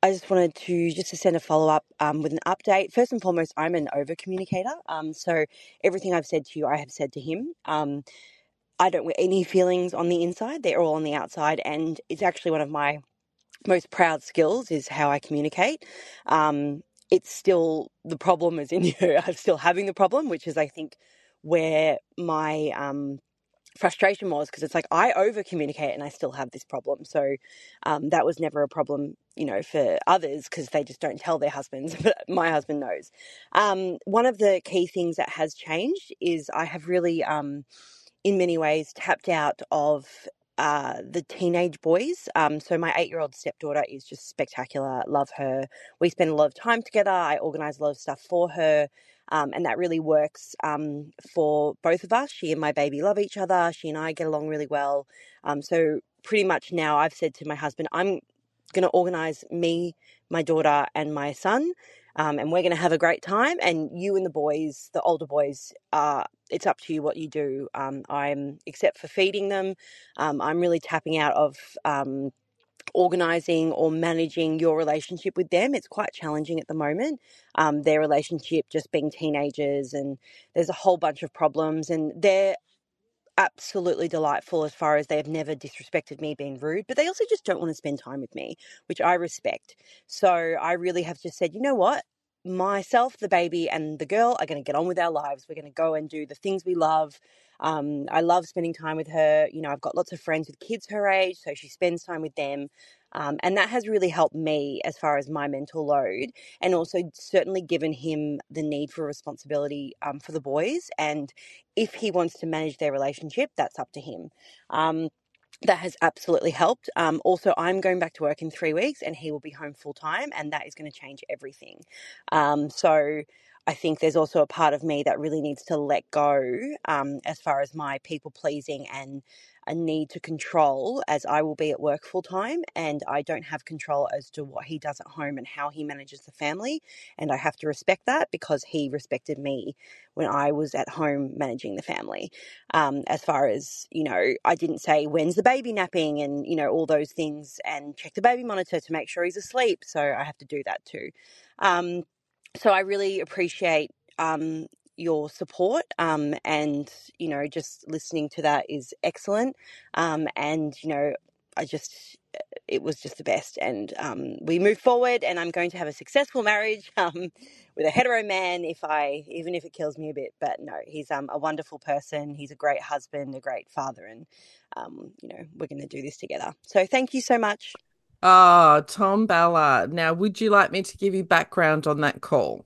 I just wanted to just to send a follow up um, with an update. First and foremost, I'm an over communicator. Um, so everything I've said to you, I have said to him. Um, I don't wear any feelings on the inside; they're all on the outside, and it's actually one of my most proud skills is how I communicate. Um, it's still the problem is in you. I'm still having the problem, which is I think where my um, frustration was because it's like I over communicate and I still have this problem. So um, that was never a problem, you know, for others because they just don't tell their husbands, but my husband knows. Um, one of the key things that has changed is I have really, um, in many ways, tapped out of uh, the teenage boys. Um, so my eight-year-old stepdaughter is just spectacular. Love her. We spend a lot of time together. I organize a lot of stuff for her. Um, and that really works um, for both of us. She and my baby love each other. She and I get along really well. Um, so pretty much now, I've said to my husband, I'm going to organize me, my daughter, and my son, um, and we're going to have a great time. And you and the boys, the older boys, uh, it's up to you what you do. Um, I'm except for feeding them. Um, I'm really tapping out of. Organizing or managing your relationship with them it's quite challenging at the moment. Um, their relationship just being teenagers and there's a whole bunch of problems and they're absolutely delightful as far as they have never disrespected me being rude but they also just don't want to spend time with me which i respect. So i really have just said you know what? Myself the baby and the girl are going to get on with our lives. We're going to go and do the things we love um, i love spending time with her you know i've got lots of friends with kids her age so she spends time with them Um, and that has really helped me as far as my mental load, and also certainly given him the need for responsibility um, for the boys. And if he wants to manage their relationship, that's up to him. Um, that has absolutely helped. Um, also, I'm going back to work in three weeks and he will be home full time, and that is going to change everything. Um, so, I think there's also a part of me that really needs to let go um, as far as my people pleasing and a need to control, as I will be at work full time and I don't have control as to what he does at home and how he manages the family. And I have to respect that because he respected me when I was at home managing the family. Um, as far as, you know, I didn't say, when's the baby napping and, you know, all those things and check the baby monitor to make sure he's asleep. So I have to do that too. Um, so I really appreciate um, your support um, and you know just listening to that is excellent um, and you know I just it was just the best and um, we move forward and I'm going to have a successful marriage um, with a hetero man if I even if it kills me a bit but no he's um, a wonderful person he's a great husband a great father and um, you know we're going to do this together so thank you so much Oh, Tom Ballard. Now, would you like me to give you background on that call?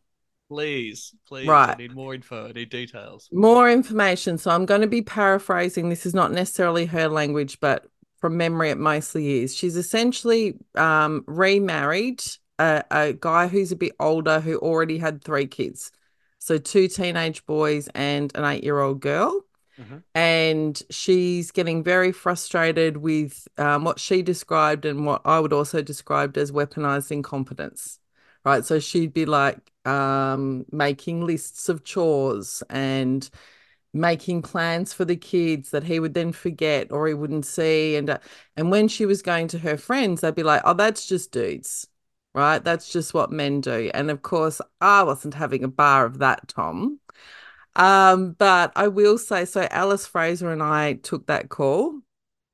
Please, please. Right. I need more info. I need details. More information. So I'm going to be paraphrasing. This is not necessarily her language, but from memory, it mostly is. She's essentially um, remarried a, a guy who's a bit older who already had three kids. So two teenage boys and an eight year old girl. Mhm. And she's getting very frustrated with um, what she described and what I would also describe as weaponized incompetence. Right. So she'd be like um, making lists of chores and making plans for the kids that he would then forget or he wouldn't see. And uh, and when she was going to her friends, they'd be like, "Oh, that's just dudes." Right. That's just what men do. And of course, I wasn't having a bar of that, Tom. Um, but I will say so Alice Fraser and I took that call.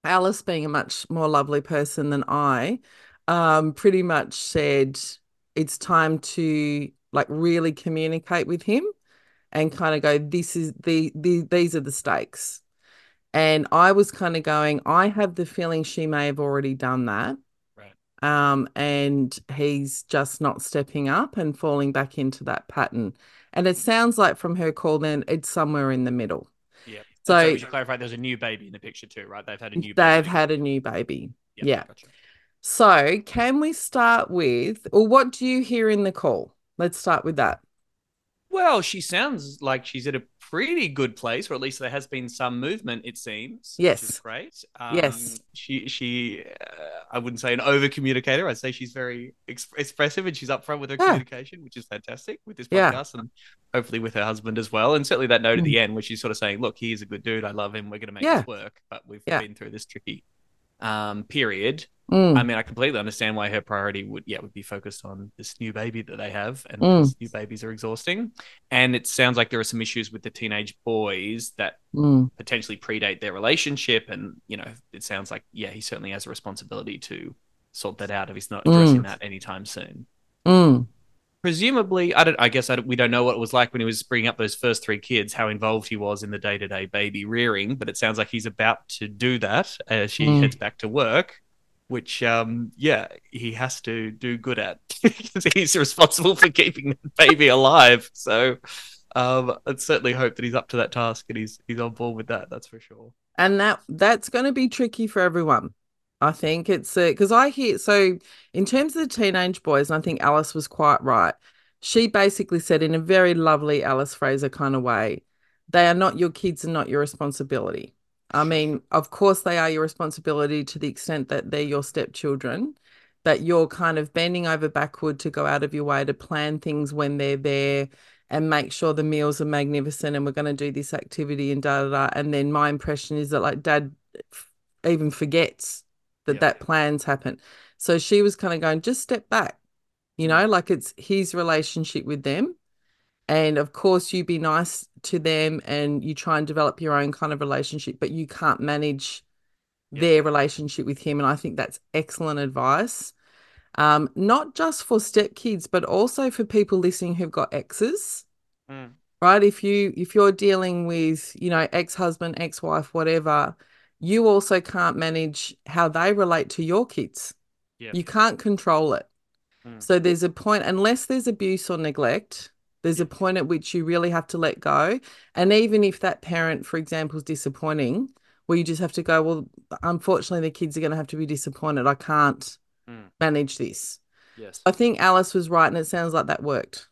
Alice being a much more lovely person than I, um, pretty much said it's time to like really communicate with him and kind of go, this is the, the these are the stakes. And I was kind of going, I have the feeling she may have already done that. Right. Um, and he's just not stepping up and falling back into that pattern. And it sounds like from her call, then it's somewhere in the middle. Yeah. So- So, we should clarify there's a new baby in the picture too, right? They've had a new They've baby. had a new baby. Yep, yeah. Gotcha. So, can we start with, or what do you hear in the call? Let's start with that. Well, she sounds like she's at a pretty good place, or at least there has been some movement. It seems. Yes. Which is great. Um, Yes. She she. Uh, I wouldn't say an over communicator. I'd say she's very ex- expressive and she's upfront with her Yeah. communication, which is fantastic with this Yeah. podcast and hopefully with her husband as well. And certainly that note at Mm. the end where she's sort of saying, "Look, he's a good dude. I love him. We're going to make Yeah. this work." But we've Yeah. been through this tricky um, period. Mm, I mean, I completely understand why her priority would, yeah, would be focused on this new baby that they have, and Mm. these new babies are exhausting. And it sounds like there are some issues with the teenage boys that mm, potentially predate their relationship, and you know, it sounds like yeah, he certainly has a responsibility to sort that out if he's not addressing Mm. that anytime soon. Presumably, I don't. I guess I don't, we don't know what it was like when he was bringing up those first three kids, how involved he was in the day-to-day baby rearing. But it sounds like he's about to do that as she Mm. heads back to work, which, um, yeah, he has to do good at because he's responsible for keeping the baby alive. So, um, I'd certainly hope that he's up to that task and he's he's on board with that. That's for sure. And that that's going to be tricky for everyone. I think it's because I hear so in terms of the teenage boys, and I think Alice was quite right. She basically said in a very lovely Alice Fraser kind of way, they are not your kids and not your responsibility. I mean, of course they are your responsibility to the extent that they're your stepchildren, but you're kind of bending over backward to go out of your way to plan things when they're there and make sure the meals are magnificent and we're going to do this activity and da da da. And then my impression is that like dad even forgets that Yeah. that plans happen. So she was kind of going, just step back, you know, like it's his relationship with them. And of course, you be nice to them and you try and develop your own kind of relationship, but you can't manage Yeah. their relationship with him. And I think that's excellent advice. Um, not just for stepkids, but also for people listening who've got exes Mm. right if you if you're dealing with you know ex-husband ex-wife whatever you also can't manage how they relate to your kids Yeah. You can't control it. Mm. So there's a point, unless there's abuse or neglect, there's a point at which you really have to let go. And even if that parent, for example, is disappointing, where you just have to go, well, unfortunately, the kids are going to have to be disappointed. I can't Mm. manage this. Yes. I think Alice was right, and it sounds like that worked.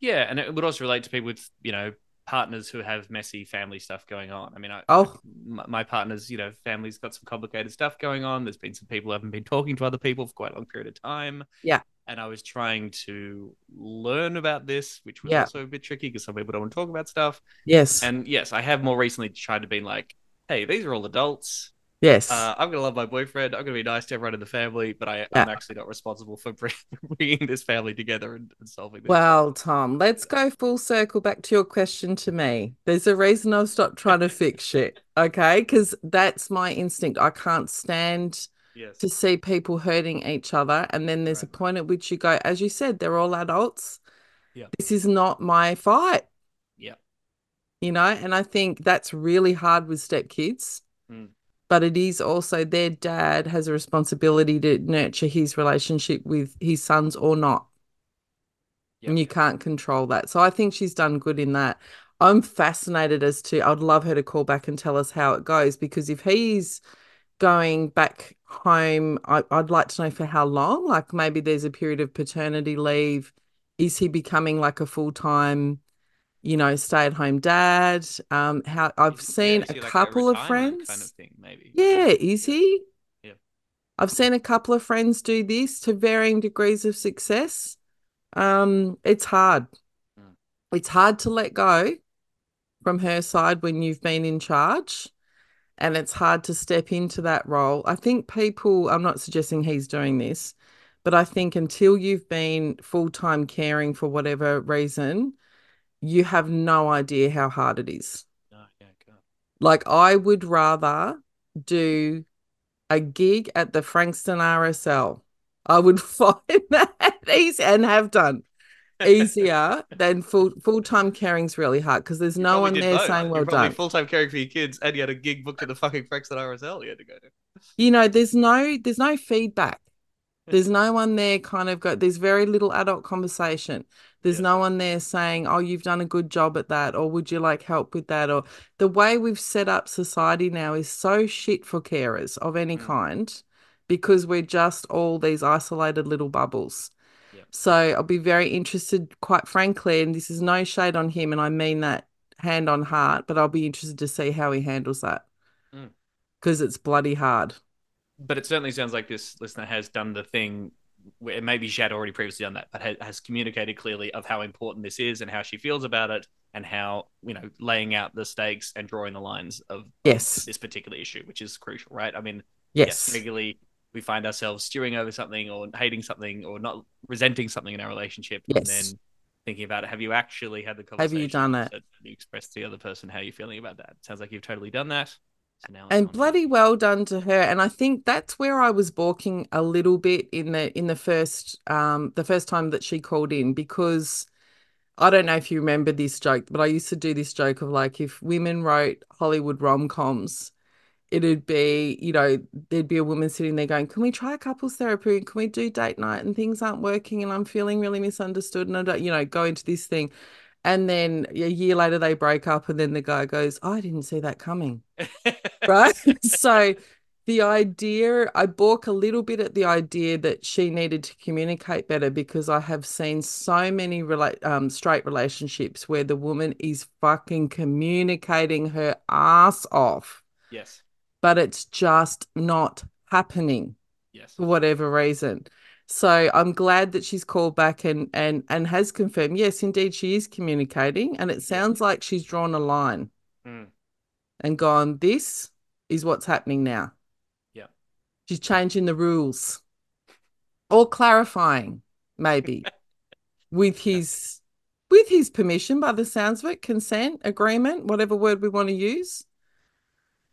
Yeah, and it would also relate to people with you know partners who have messy family stuff going on. I mean, I, Oh. my, my partner's you know family's got some complicated stuff going on. There's been some people who haven't been talking to other people for quite a long period of time. Yeah. and I was trying to learn about this, which was Yeah. also a bit tricky because some people don't want to talk about stuff. Yes. And yes, I have more recently tried to be like, hey, these are all adults. Yes. Uh, I'm gonna love my boyfriend. I'm gonna be nice to everyone in the family, but I, Yeah. I'm actually not responsible for bringing this family together and, and solving this. Well, Tom, let's go full circle back to your question to me. There's a reason I've stopped trying to fix shit, okay? Because that's my instinct. I can't stand yes, to see people hurting each other. And then there's a point at which you go, as you said, they're all adults. Yeah. This is not my fight, yeah, you know? And I think that's really hard with stepkids. Mm. But it is also their dad has a responsibility to nurture his relationship with his sons or not. yeah. and you can't control that. So I think she's done good in that. I'm fascinated as to, I'd love her to call back and tell us how it goes because if he's going back home, I, I'd like to know for how long. Like maybe there's a period of paternity leave. Is he becoming like a full time, you know, stay at home dad? Um, how I've yeah, seen a like couple of friends. kind of thing, maybe. Yeah, is he? Yeah. I've seen a couple of friends do this to varying degrees of success. Um, it's hard. Mm. It's hard to let go from her side when you've been in charge, and it's hard to step into that role. I think people, I'm not suggesting he's doing this, but I think until you've been full-time caring for whatever reason, you have no idea how hard it is. No, yeah, Like I would rather do a gig at the Frankston RSL. I would find that easy and have done easier than full full time caring's really hard because there's You no one there both. saying well done. full time caring for your kids, and you had a gig booked at the fucking Frankston RSL. You had to go to. You know, there's no there's no feedback. There's no one there kind of go there's very little adult conversation. There's Yes. no one there saying, "Oh, you've done a good job at that," or "Would you like help with that?" Or the way we've set up society now is so shit for carers of any Mm. kind because we're just all these isolated little bubbles. Yeah. So I'll be very interested, quite frankly, and this is no shade on him, and I mean that hand on heart, but I'll be interested to see how he handles that Mm. because it's bloody hard. But it certainly sounds like this listener has done the thing. Where maybe she had already previously done that, but ha- has communicated clearly of how important this is and how she feels about it, and how you know laying out the stakes and drawing the lines of Yes. this particular issue, which is crucial, right? I mean, Yes. regularly we find ourselves stewing over something or hating something or not resenting something in our relationship and then thinking about it have you actually had the conversation? Have you done that? Have you expressed to the other person how you're feeling about that sounds like you've totally done that so and bloody well done to her and i think that's where i was balking a little bit in the in the first um the first time that she called in because i don't know if you remember this joke but i used to do this joke of like if women wrote hollywood rom-coms it'd be you know there'd be a woman sitting there going can we try couples therapy? Can we do date night and things aren't working and i'm feeling really misunderstood and i don't you know go into this thing and then a year later they break up and then the guy goes i didn't see that coming right? so the idea, I balk a little bit at the idea that she needed to communicate better because I have seen so many relate um straight relationships where the woman is fucking communicating her ass off, yes but it's just not happening yes for whatever reason. So I'm glad that she's called back and and and has confirmed, yes, indeed she is communicating, and it sounds like she's drawn a line Mm. and gone, this is what's happening now. Yeah. She's changing the rules or clarifying, maybe, with his with his permission by the sounds of it, consent, agreement, whatever word we want to use.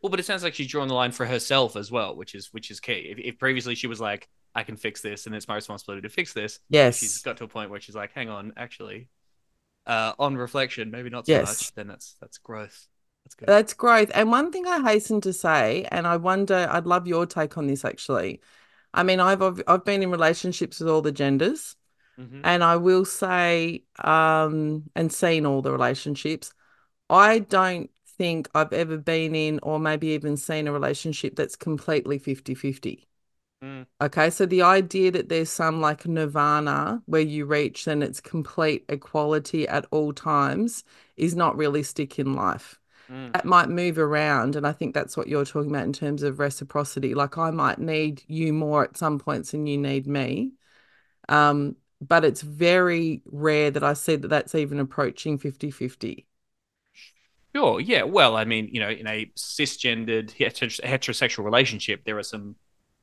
well but it sounds like she's drawn the line for herself as well which is which is key if, if previously she was like i can fix this and it's my responsibility to fix this Yes. she's got to a point where she's like hang on actually uh on reflection maybe not so Yes. much then that's that's growth that's good That's growth. And one thing I hasten to say, and I wonder, I'd love your take on this actually. I mean, I've I've been in relationships with all the genders, Mhm. and I will say, um, and seen all the relationships. I don't think I've ever been in or maybe even seen a relationship that's completely 50-50. Mm. Okay, so the idea that there's some like nirvana where you reach and it's complete equality at all times is not realistic in life. Mm. That might move around, and I think that's what you're talking about in terms of reciprocity. Like I might need you more at some points than you need me. Um, but it's very rare that I see that that's even approaching 50-50. Sure. Yeah. Well, I mean, you know, in a cisgendered heterosexual relationship, there are some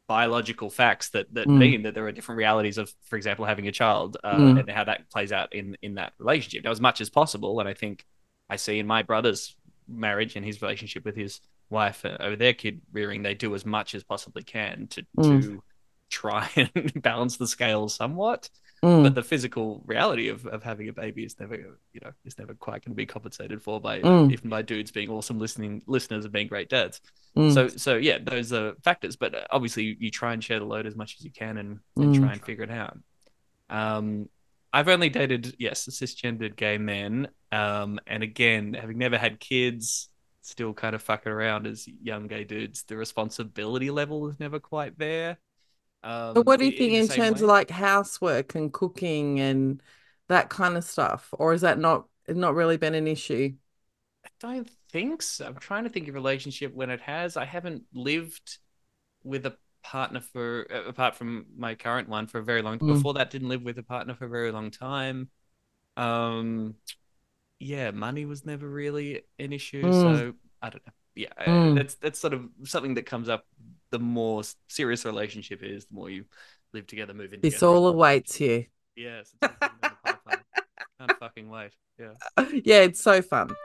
biological facts that that Mm. mean that there are different realities of, for example, having a child uh, Mm. and how that plays out in in that relationship. Now, as much as possible, and I think I see in my brother's marriage and his relationship with his wife uh, over their kid rearing, they do as much as possibly can to Mm. to try and balance the scales somewhat Mm, but the physical reality of, of having a baby is never you know is never quite going to be compensated for by Mm. even by dudes being awesome listening listeners and being great dads. Mm, so so yeah those are factors. But uh, obviously you, try and share the load as much as you can and, and Mm. try and figure it out. Um i've only dated yes cisgendered gay men um and again having never had kids still kind of fucking around as young gay dudes the responsibility level is never quite there um But what do you think the in terms way. of like housework and cooking and that kind of stuff? Or is that not not really been an issue? I don't think so. I'm trying to think of relationship when it has. I haven't lived with a partner for apart from my current one for a very long. Mm. Before that, didn't live with a partner for a very long time. Um, yeah, money was never really an issue. Mm. So I don't know. Yeah, Mm. that's that's sort of something that comes up. The more serious a relationship is, the more you live together, move in This together. all awaits you. Yes, it's all in the pipeline. Can't fucking wait. Yeah. Yeah, it's so fun.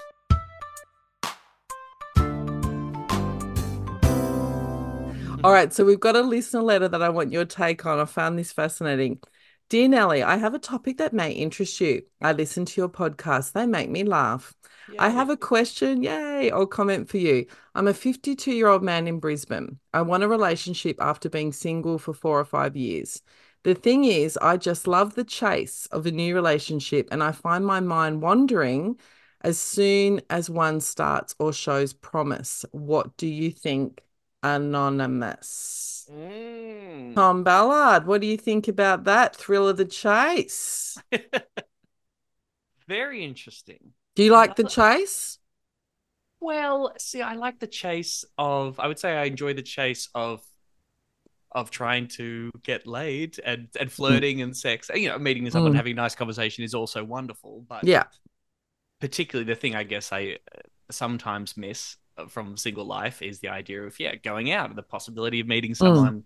All right, so we've got a listener letter that I want your take on. I found this fascinating. Dear Nelly, I have a topic that may interest you. I listen to your podcast, they make me laugh. I have a question, yay, or comment for you. I'm a 52 year old man in Brisbane. I want a relationship after being single for four or five years. The thing is, I just love the chase of a new relationship and I find my mind wandering as soon as one starts or shows promise. What do you think, Anonymous? Mm. Tom Ballard, what do you think about that? Thrill of the chase. Very interesting. Do you like the chase? Well, see, I like the chase of. I would say I enjoy the chase of of trying to get laid and and flirting and sex. You know, meeting someone, Mm. having a nice conversation is also wonderful. But Yeah. particularly the thing I guess I uh, sometimes miss from single life is the idea of yeah going out the possibility of Mm. meeting someone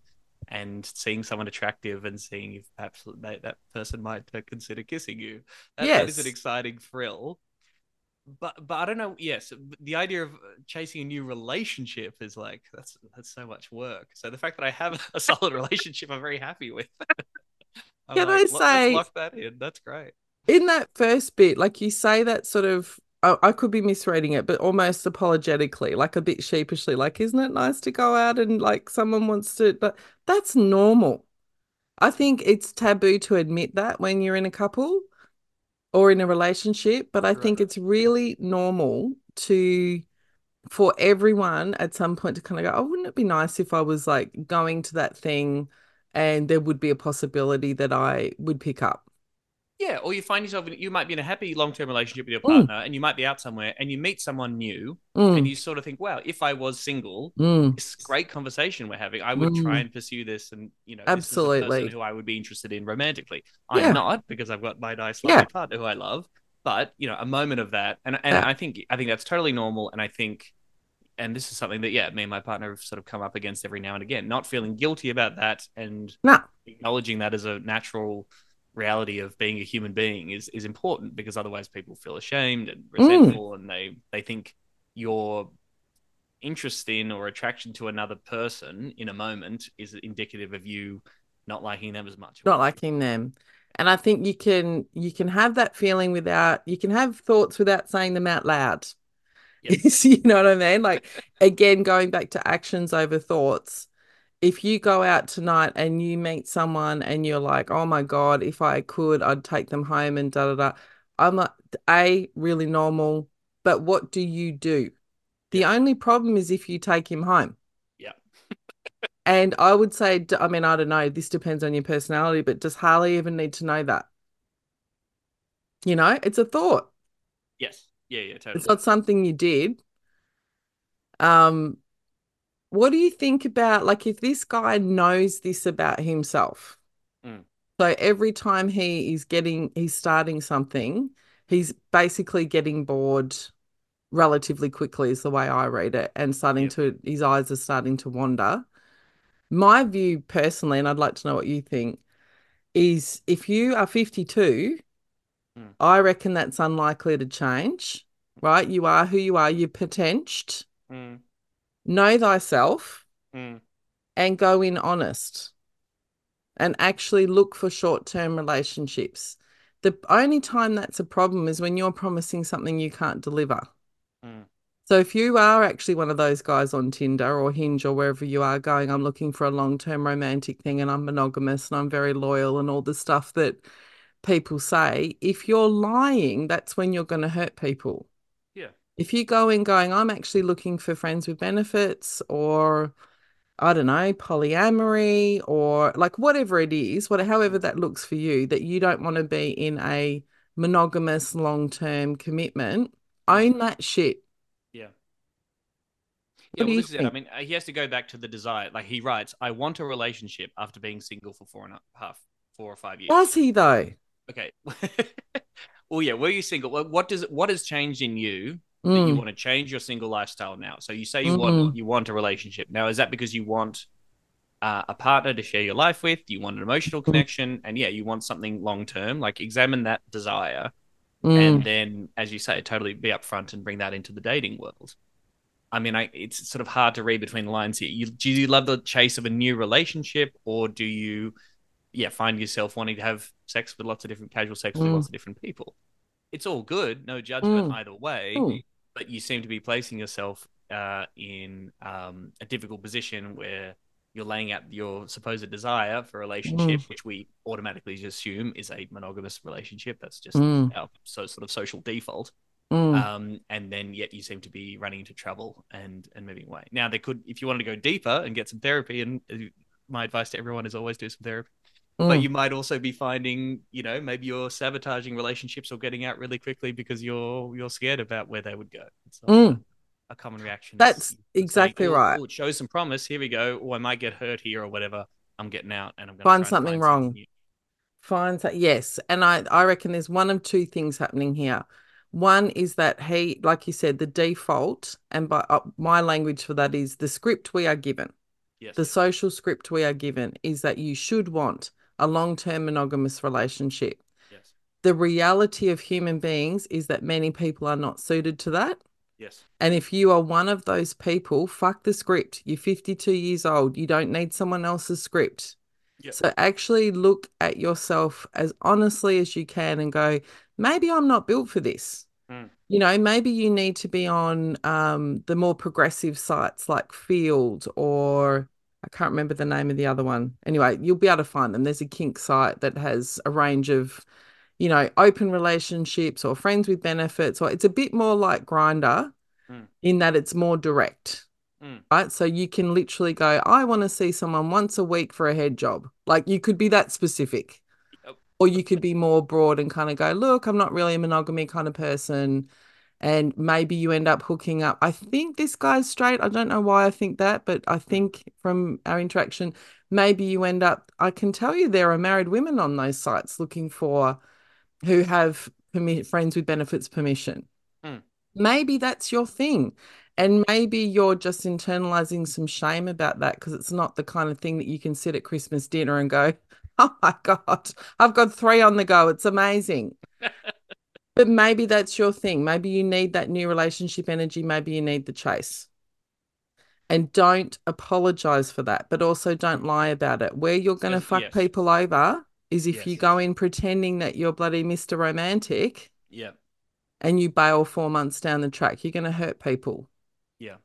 and seeing someone attractive and seeing if perhaps they, that person might uh, consider kissing you. That, that is an exciting thrill. But but I don't know. Yes, the idea of uh, chasing a new relationship is like that's that's so much work. So the fact that I have a solid relationship, I'm very happy with. I'm Can I like, "Lo- say- lock that in? That's great. in that first bit, like you say that sort of, I, I could be misreading it, but almost apologetically, like a bit sheepishly, like, isn't it nice to go out and like someone wants to, but that's normal. I think it's taboo to admit that when you're in a couple or in a relationship, but I think it's really normal to, for everyone at some point to kind of go, oh, wouldn't it be nice if I was like going to that thing and there would be a possibility that I would pick up? Yeah, or you find yourself in, you might be in a happy long term relationship with your Mm. partner, and you might be out somewhere, and you meet someone new, Mm, and you sort of think, wow, if I was single, mm. this great conversation we're having, I would try Mm. and pursue this, and you know, Absolutely. who I would be interested in romantically. I'm not because I've got my nice Yeah. lovely partner who I love, but you know, a moment of that, and and Yeah. I think I think that's totally normal, and I think. And this is something that, yeah, me and my partner have sort of come up against every now and again. Not feeling guilty about that, and No. acknowledging that as a natural reality of being a human being is is important because otherwise people feel ashamed and Mm. resentful and they they think your interest in or attraction to another person in a moment is indicative of you not liking them as much not liking them. And I think you can you can have that feeling without you can have thoughts without saying them out loud. Yep. you know what I mean? Like again, going back to actions over thoughts. If you go out tonight and you meet someone and you're like, oh my God, if I could, I'd take them home and da da da. I'm like, A, really normal, but what do you do? The Yeah. only problem is if you take him home. Yeah. And I would say, I mean, I don't know, this depends on your personality, but does Harley even need to know that? You know, it's a thought. Yes. Yeah. Yeah. Totally. It's not something you did. Um, what do you think about like if this guy knows this about himself? Mm. So every time he is getting he's starting something, he's basically getting bored relatively quickly is the way I read it and starting Yep. to his eyes are starting to wander. My view personally, and I'd like to know what you think, is if you are 52, Mm. I reckon that's unlikely to change, right? You are who you are, you're potential. Mm, Know thyself mm, and go in honest and actually look for short-term relationships. The only time that's a problem is when you're promising something you can't deliver. mm. So if you are actually one of those guys on Tinder or Hinge or wherever you are going, I'm looking for a long-term romantic thing and I'm monogamous and I'm very loyal and all the stuff that people say, if you're lying, that's when you're going to hurt people. If you go in going, I'm actually looking for friends with benefits or I don't know, polyamory or like whatever it is, what however that looks for you, that you don't want to be in a monogamous long-term commitment, own that shit. Yeah. Yeah, well, this is it. I mean, uh, he has to go back to the desire. Like he writes, I want a relationship after being single for four and a half, four or five years. Was he though? Okay. well, yeah. Were you single? What does what has changed in you that you Mm, want to change your single lifestyle now? So you say you Mm. want you want a relationship now. Is that because you want uh, a partner to share your life with? You want an emotional connection, and yeah, you want something long term. Like examine that desire, mm, and then, as you say, totally be upfront and bring that into the dating world. I mean, I, it's sort of hard to read between the lines here. You, do you love the chase of a new relationship, or do you, yeah, find yourself wanting to have sex with lots of different casual sex with Mm. lots of different people? It's all good, no judgment Mm. either way. Mm. But you seem to be placing yourself uh, in um, a difficult position where you're laying out your supposed desire for a relationship, which we automatically just assume is a monogamous relationship. That's just Mm. our so sort of social default mm. um, and then yet you seem to be running into trouble and and moving away. Now, they could, if you wanted to go deeper and get some therapy, and uh, my advice to everyone is always do some therapy. But Mm. you might also be finding, you know, maybe you're sabotaging relationships or getting out really quickly because you're you're scared about where they would go. It's Mm. a common reaction. That's saying, exactly "Oh, right. oh, it shows some promise. Here we go. Or I might get hurt here or whatever. I'm getting out and I'm going Find to something find wrong. something new. Finds that yes, and I I reckon there's one of two things happening here. One is that he, like you said, the default, and by uh, my language for that is the script we are given. Yes. The social script we are given is that you should want a long-term monogamous relationship. yes. The reality of human beings is that many people are not suited to that. Yes. And if you are one of those people, fuck the script. You're 52 years old. You don't need someone else's script. Yep. So actually look at yourself as honestly as you can and go, maybe I'm not built for this. Mm. You know, maybe you need to be on um, the more progressive sites like Feeld or I can't remember the name of the other one. Anyway, you'll be able to find them. There's a kink site that has a range of, you know, open relationships or friends with benefits, or it's a bit more like Grindr Mm. in that it's more direct. Mm. Right. So you can literally go, I want to see someone once a week for a head job. Like you could be that specific. Yep. Or you could be more broad and kind of go, look, I'm not really a monogamy kind of person. And maybe you end up hooking up. I think this guy's straight. I don't know why I think that, but I think from our interaction, maybe you end up, I can tell you there are married women on those sites looking for who have friends with benefits permission. Mm. Maybe that's your thing. And maybe you're just internalizing some shame about that because it's not the kind of thing that you can sit at Christmas dinner and go, oh my God, I've got three on the go. It's amazing. But maybe that's your thing. Maybe you need that new relationship energy. Maybe you need the chase. And don't apologize for that, but also don't lie about it. Where you're going to Yes, fuck yes. people over is if you go in pretending that you're bloody Mr. Romantic Yeah. and you bail four months down the track. You're going to hurt people. Yeah.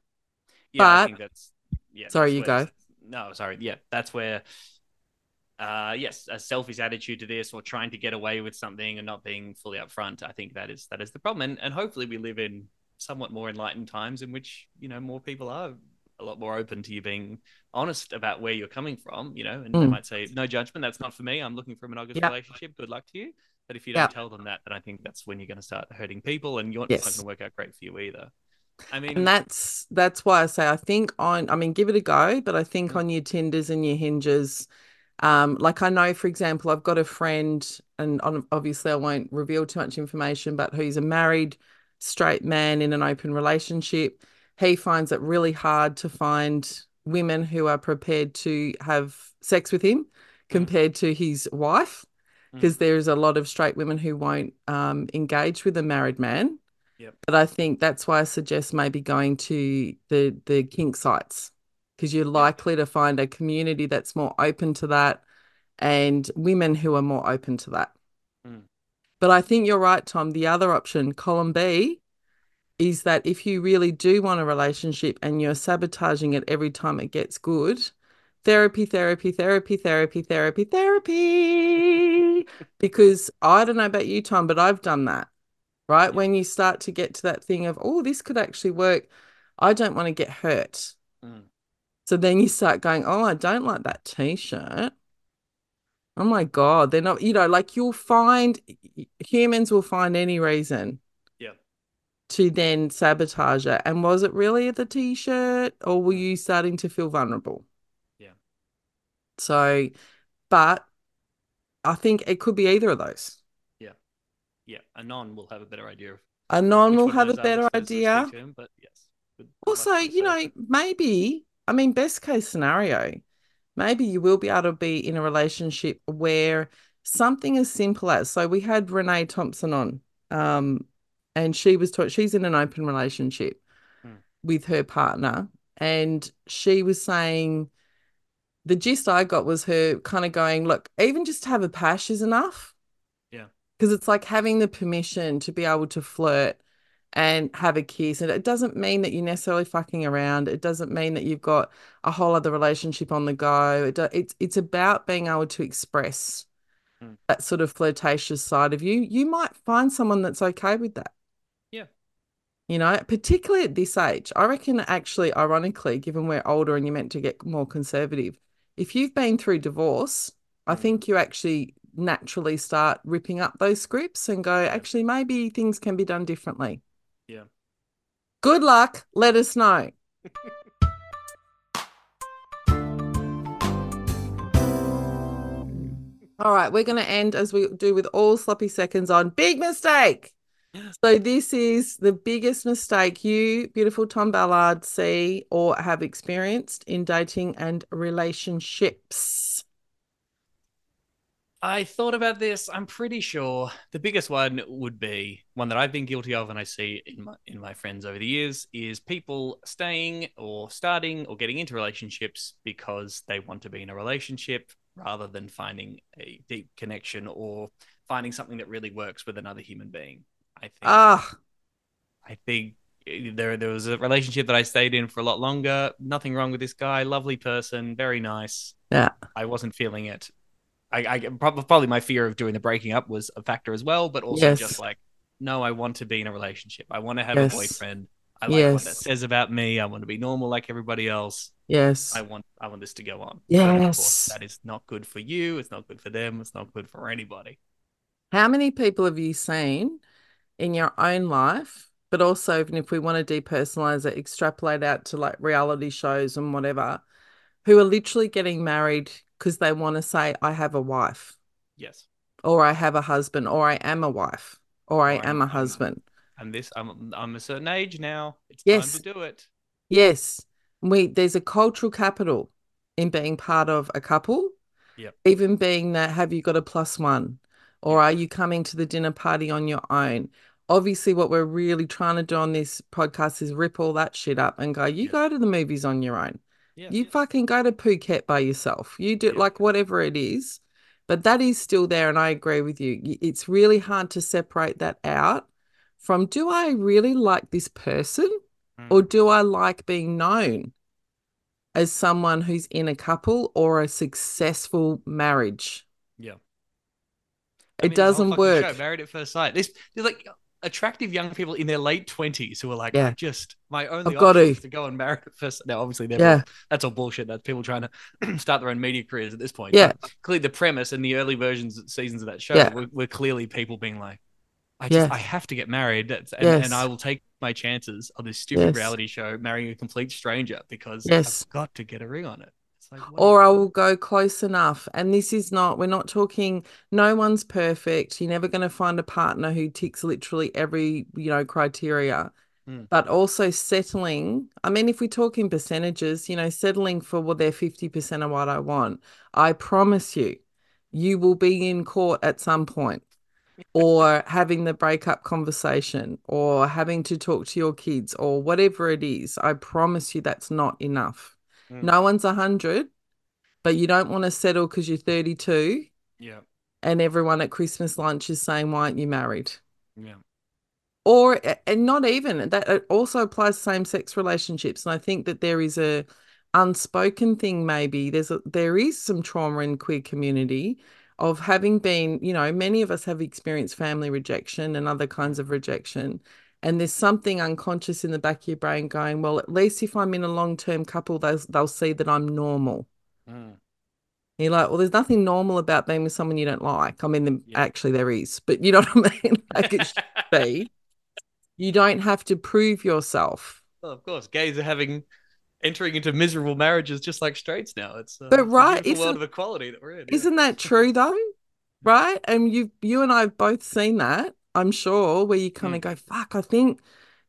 Yeah. I think that's. Yeah. Sorry, you go. no, sorry, yeah, that's where, uh, yes, a selfish attitude to this or trying to get away with something and not being fully upfront. I think that is that is the problem, and and hopefully we live in somewhat more enlightened times in which you know more people are a lot more open to you being honest about where you're coming from, you know, and they Mm. might say, no judgment, that's not for me. I'm looking for a monogamous Yeah. relationship. Good luck to you. But if you don't tell them that, then I think that's when you're going to start hurting people and you're, Yes. not going to work out great for you either. I mean, And that's that's why I say I think on I mean give it a go, but I think Mm. on your Tinders and your Hinges, um, like I know for example, I've got a friend, and obviously I won't reveal too much information, but who's a married straight man in an open relationship. He finds it really hard to find women who are prepared to have sex with him compared to his wife, Mm. because there's a lot of straight women who won't um, engage with a married man. Yep. But I think that's why I suggest maybe going to the the kink sites because you're likely to find a community that's more open to that and women who are more open to that. Mm. But I think you're right, Tom. The other option, column B, is that if you really do want a relationship and you're sabotaging it every time it gets good, therapy, therapy, therapy, therapy, therapy, therapy. Because I don't know about you, Tom, but I've done that, right? When you start to get to that thing of, oh, this could actually work. I don't want to get hurt. Mm. So then you start going, oh, I don't like that t-shirt. Oh my God, they're not, you know, like you'll find humans will find any reason yeah. to then sabotage it. And was it really the t-shirt or were you starting to feel vulnerable? Yeah. So, but I think it could be either of those. Yeah. Yeah. Anon will have a better idea of A non which will have a better which those that speak idea. him, but yes. Also, you know, maybe, I mean, best case scenario, maybe you will be able to be in a relationship where something as simple as, so we had Renee Thompson on, um, and she was taught she's in an open relationship Hmm. with her partner, and she was saying the gist I got was her kind of going, look, even just to have a pash is enough. Yeah. Because it's like having the permission to be able to flirt and have a kiss. And it doesn't mean that you're necessarily fucking around. It doesn't mean that you've got a whole other relationship on the go. It do, it's it's about being able to express Hmm. that sort of flirtatious side of you. You might find someone that's okay with that. Yeah. You know, particularly at this age. I reckon actually, ironically, given we're older and you're meant to get more conservative, if you've been through divorce, I Hmm. think you actually naturally start ripping up those scripts and go, actually, maybe things can be done differently. Yeah. Good luck. Let us know. All right, we're going to end as we do with all sloppy seconds on big mistake. So this is the biggest mistake you, beautiful Tom Ballard, see or have experienced in dating and relationships. I thought about this. I'm pretty sure the biggest one would be one that I've been guilty of, and I see in my in my friends over the years is people staying or starting or getting into relationships because they want to be in a relationship rather than finding a deep connection or finding something that really works with another human being. I think Ah, I think eh, there there was a relationship that I stayed in for a lot longer. Nothing wrong with this guy. Lovely person, very nice. yeah, I wasn't feeling it. I, I prob- probably my fear of doing the breaking up was a factor as well, but also Yes. just like, no, I want to be in a relationship. I want to have Yes. a boyfriend. I like what that says about me. I want to be normal like everybody else. yes, I want I want this to go on. Of course, Yes. that is not good for you. It's not good for them. It's not good for anybody. How many people have you seen in your own life? But also, even if we want to depersonalize it, extrapolate out to like reality shows and whatever, who are literally getting married because they want to say, I have a wife, Yes. or I have a husband, or I am a wife, or I Or I'm- am a husband. And this I'm I'm a certain age now. It's Yes. time to do it. Yes, we there's a cultural capital in being part of a couple. Yep. Even being that, have you got a plus one? Or are you coming to the dinner party on your own? Obviously, what we're really trying to do on this podcast is rip all that shit up and go, you Yes. go to the movies on your own. You fucking go to Phuket by yourself. You do Yeah. like whatever it is. But that is still there. And I agree with you. It's really hard to separate that out from do I really like this person? Mm. or do I like being known? as someone who's in a couple or a successful marriage. Yeah. It mean, there's a whole doesn't work. Show, Married at First Sight. There's like attractive young people in their late twenties who are like, Yeah. Just my only I've got option to. is to go and marry first. Now, obviously, they're Yeah. that's all bullshit. That's people trying to start their own media careers at this point. Yeah. But clearly, the premise and the early versions seasons of that show Yeah. were, were clearly people being like, I just Yes. I have to get married, and, Yes. and I will take my chances on this stupid Yes. reality show marrying a complete stranger because Yes. I've got to get a ring on it. Like, Or I will go close enough. And this is not, we're not talking, no one's perfect. You're never going to find a partner who ticks literally every, you know, criteria. Hmm. But also settling, I mean, if we talk in percentages, you know, settling for well, they're 50% of what I want, I promise you, you will be in court at some point or having the breakup conversation or having to talk to your kids or whatever it is. I promise you that's not enough. Mm. No one's 100, but you don't want to settle because you're 32 yeah, and everyone at Christmas lunch is saying, Why aren't you married? yeah, Or, and not even that, it also applies to same sex relationships. And I think that there is a unspoken thing, maybe there's a, there is some trauma in queer community of having been, you know, many of us have experienced family rejection and other kinds of rejection. And there's something unconscious in the back of your brain going, well, at least if I'm in a long term couple, they'll, they'll see that I'm normal. Mm. You're like, well, there's nothing normal about being with someone you don't like. I mean, the, Yeah. actually, there is, but you know what I mean? Like it should be. You don't have to prove yourself. Well, of course, gays are having entering into miserable marriages just like straights now. It's uh, But it's a right, beautiful world of equality that we're in. Isn't that true though? Right? And you you and I have both seen that, I'm sure, where you kind of mm. go, fuck, I think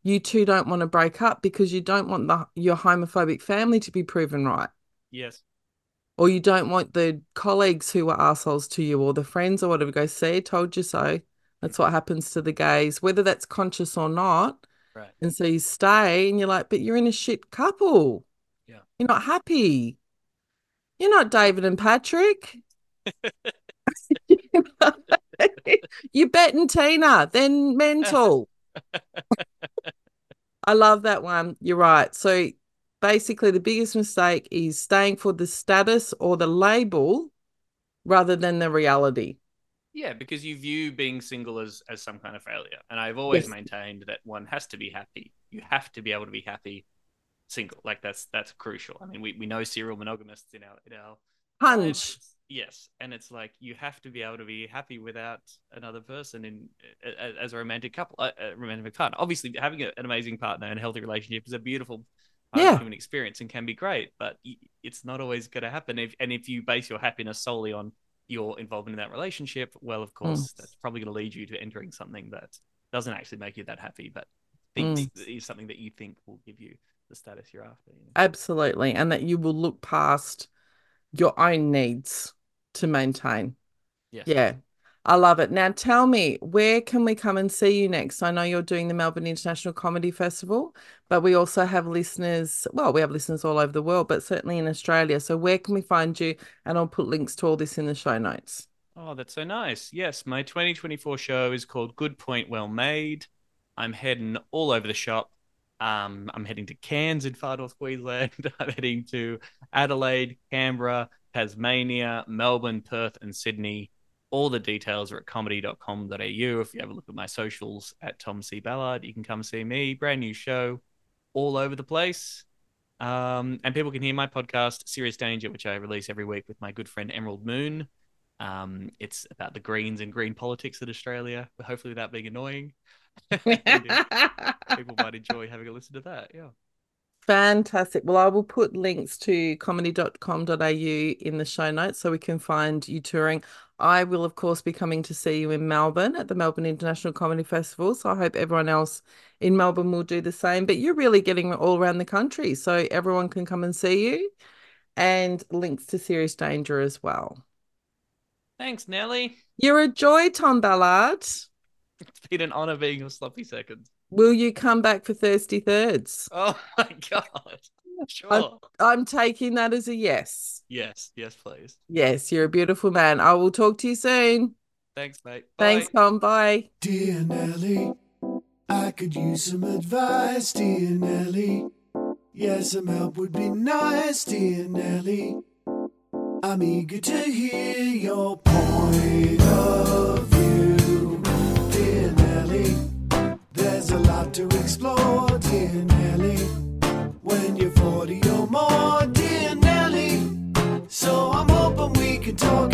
you two don't want to break up because you don't want the your homophobic family to be proven right. Yes. Or you don't want the colleagues who were assholes to you or the friends or whatever go, see, told you so. That's what happens to the gays, whether that's conscious or not. Right. And so you stay and you're like, but you're in a shit couple. Yeah. You're not happy. You're not David and Patrick. you're Bette and Tina, then mental. I love that one. You're right. So basically, the biggest mistake is staying for the status or the label rather than the reality. Yeah, because you view being single as as some kind of failure, and I've always Yes. maintained that one has to be happy. You have to be able to be happy single. Like that's that's crucial. I mean, we, we know serial monogamists in our in our Punch. Yes, and it's like you have to be able to be happy without another person in as a romantic couple, a a romantic partner. Obviously, having an amazing partner and a healthy relationship is a beautiful Yeah. of human experience and can be great, but it's not always going to happen. If and if you base your happiness solely on your involvement in that relationship, well, of course, Mm. that's probably going to lead you to entering something that doesn't actually make you that happy, but thinks Mm. is something that you think will give you the status you're after. You know? Absolutely. And that you will look past your own needs to maintain. Yes. Yeah. I love it. Now tell me, where can we come and see you next? I know you're doing the Melbourne International Comedy Festival, but we also have listeners, well, we have listeners all over the world, but certainly in Australia. So where can we find you? And I'll put links to all this in the show notes. Oh, that's so nice. Yes, my 2024 show is called Good Point Well Made. I'm heading all over the shop. Um, I'm heading to Cairns in far north Queensland. I'm heading to Adelaide, Canberra, Tasmania, Melbourne, Perth, and Sydney. All the details are at comedy.com.au. If you have a look at my socials at Tom C. Ballard, you can come see me. Brand new show all over the place. Um, and people can hear my podcast, Serious Danger, which I release every week with my good friend Emerald Moon. Um, it's about the Greens and green politics in Australia, but hopefully without being annoying. People might enjoy having a listen to that. Yeah. Fantastic. Well, I will put links to comedy.com.au in the show notes so we can find you touring. I will, of course, be coming to see you in Melbourne at the Melbourne International Comedy Festival. So I hope everyone else in Melbourne will do the same. But you're really getting all around the country. So everyone can come and see you and links to Serious Danger as well. Thanks, Nelly. You're a joy, Tom Ballard. It's been an honor being your sloppy seconds. Will you come back for Thirsty Thirds? Oh my god. Sure. I'm taking that as a yes. Yes, yes, please. Yes, you're a beautiful man. I will talk to you soon. Thanks, mate. Thanks, Tom. Bye. Dear Nelly, I could use some advice, dear Nelly. Yeah, some help would be nice, dear Nelly. I'm eager to hear your point of view, dear Nelly. A lot to explore, dear Nelly. When you're 40 or more, dear Nelly. So I'm hoping we can talk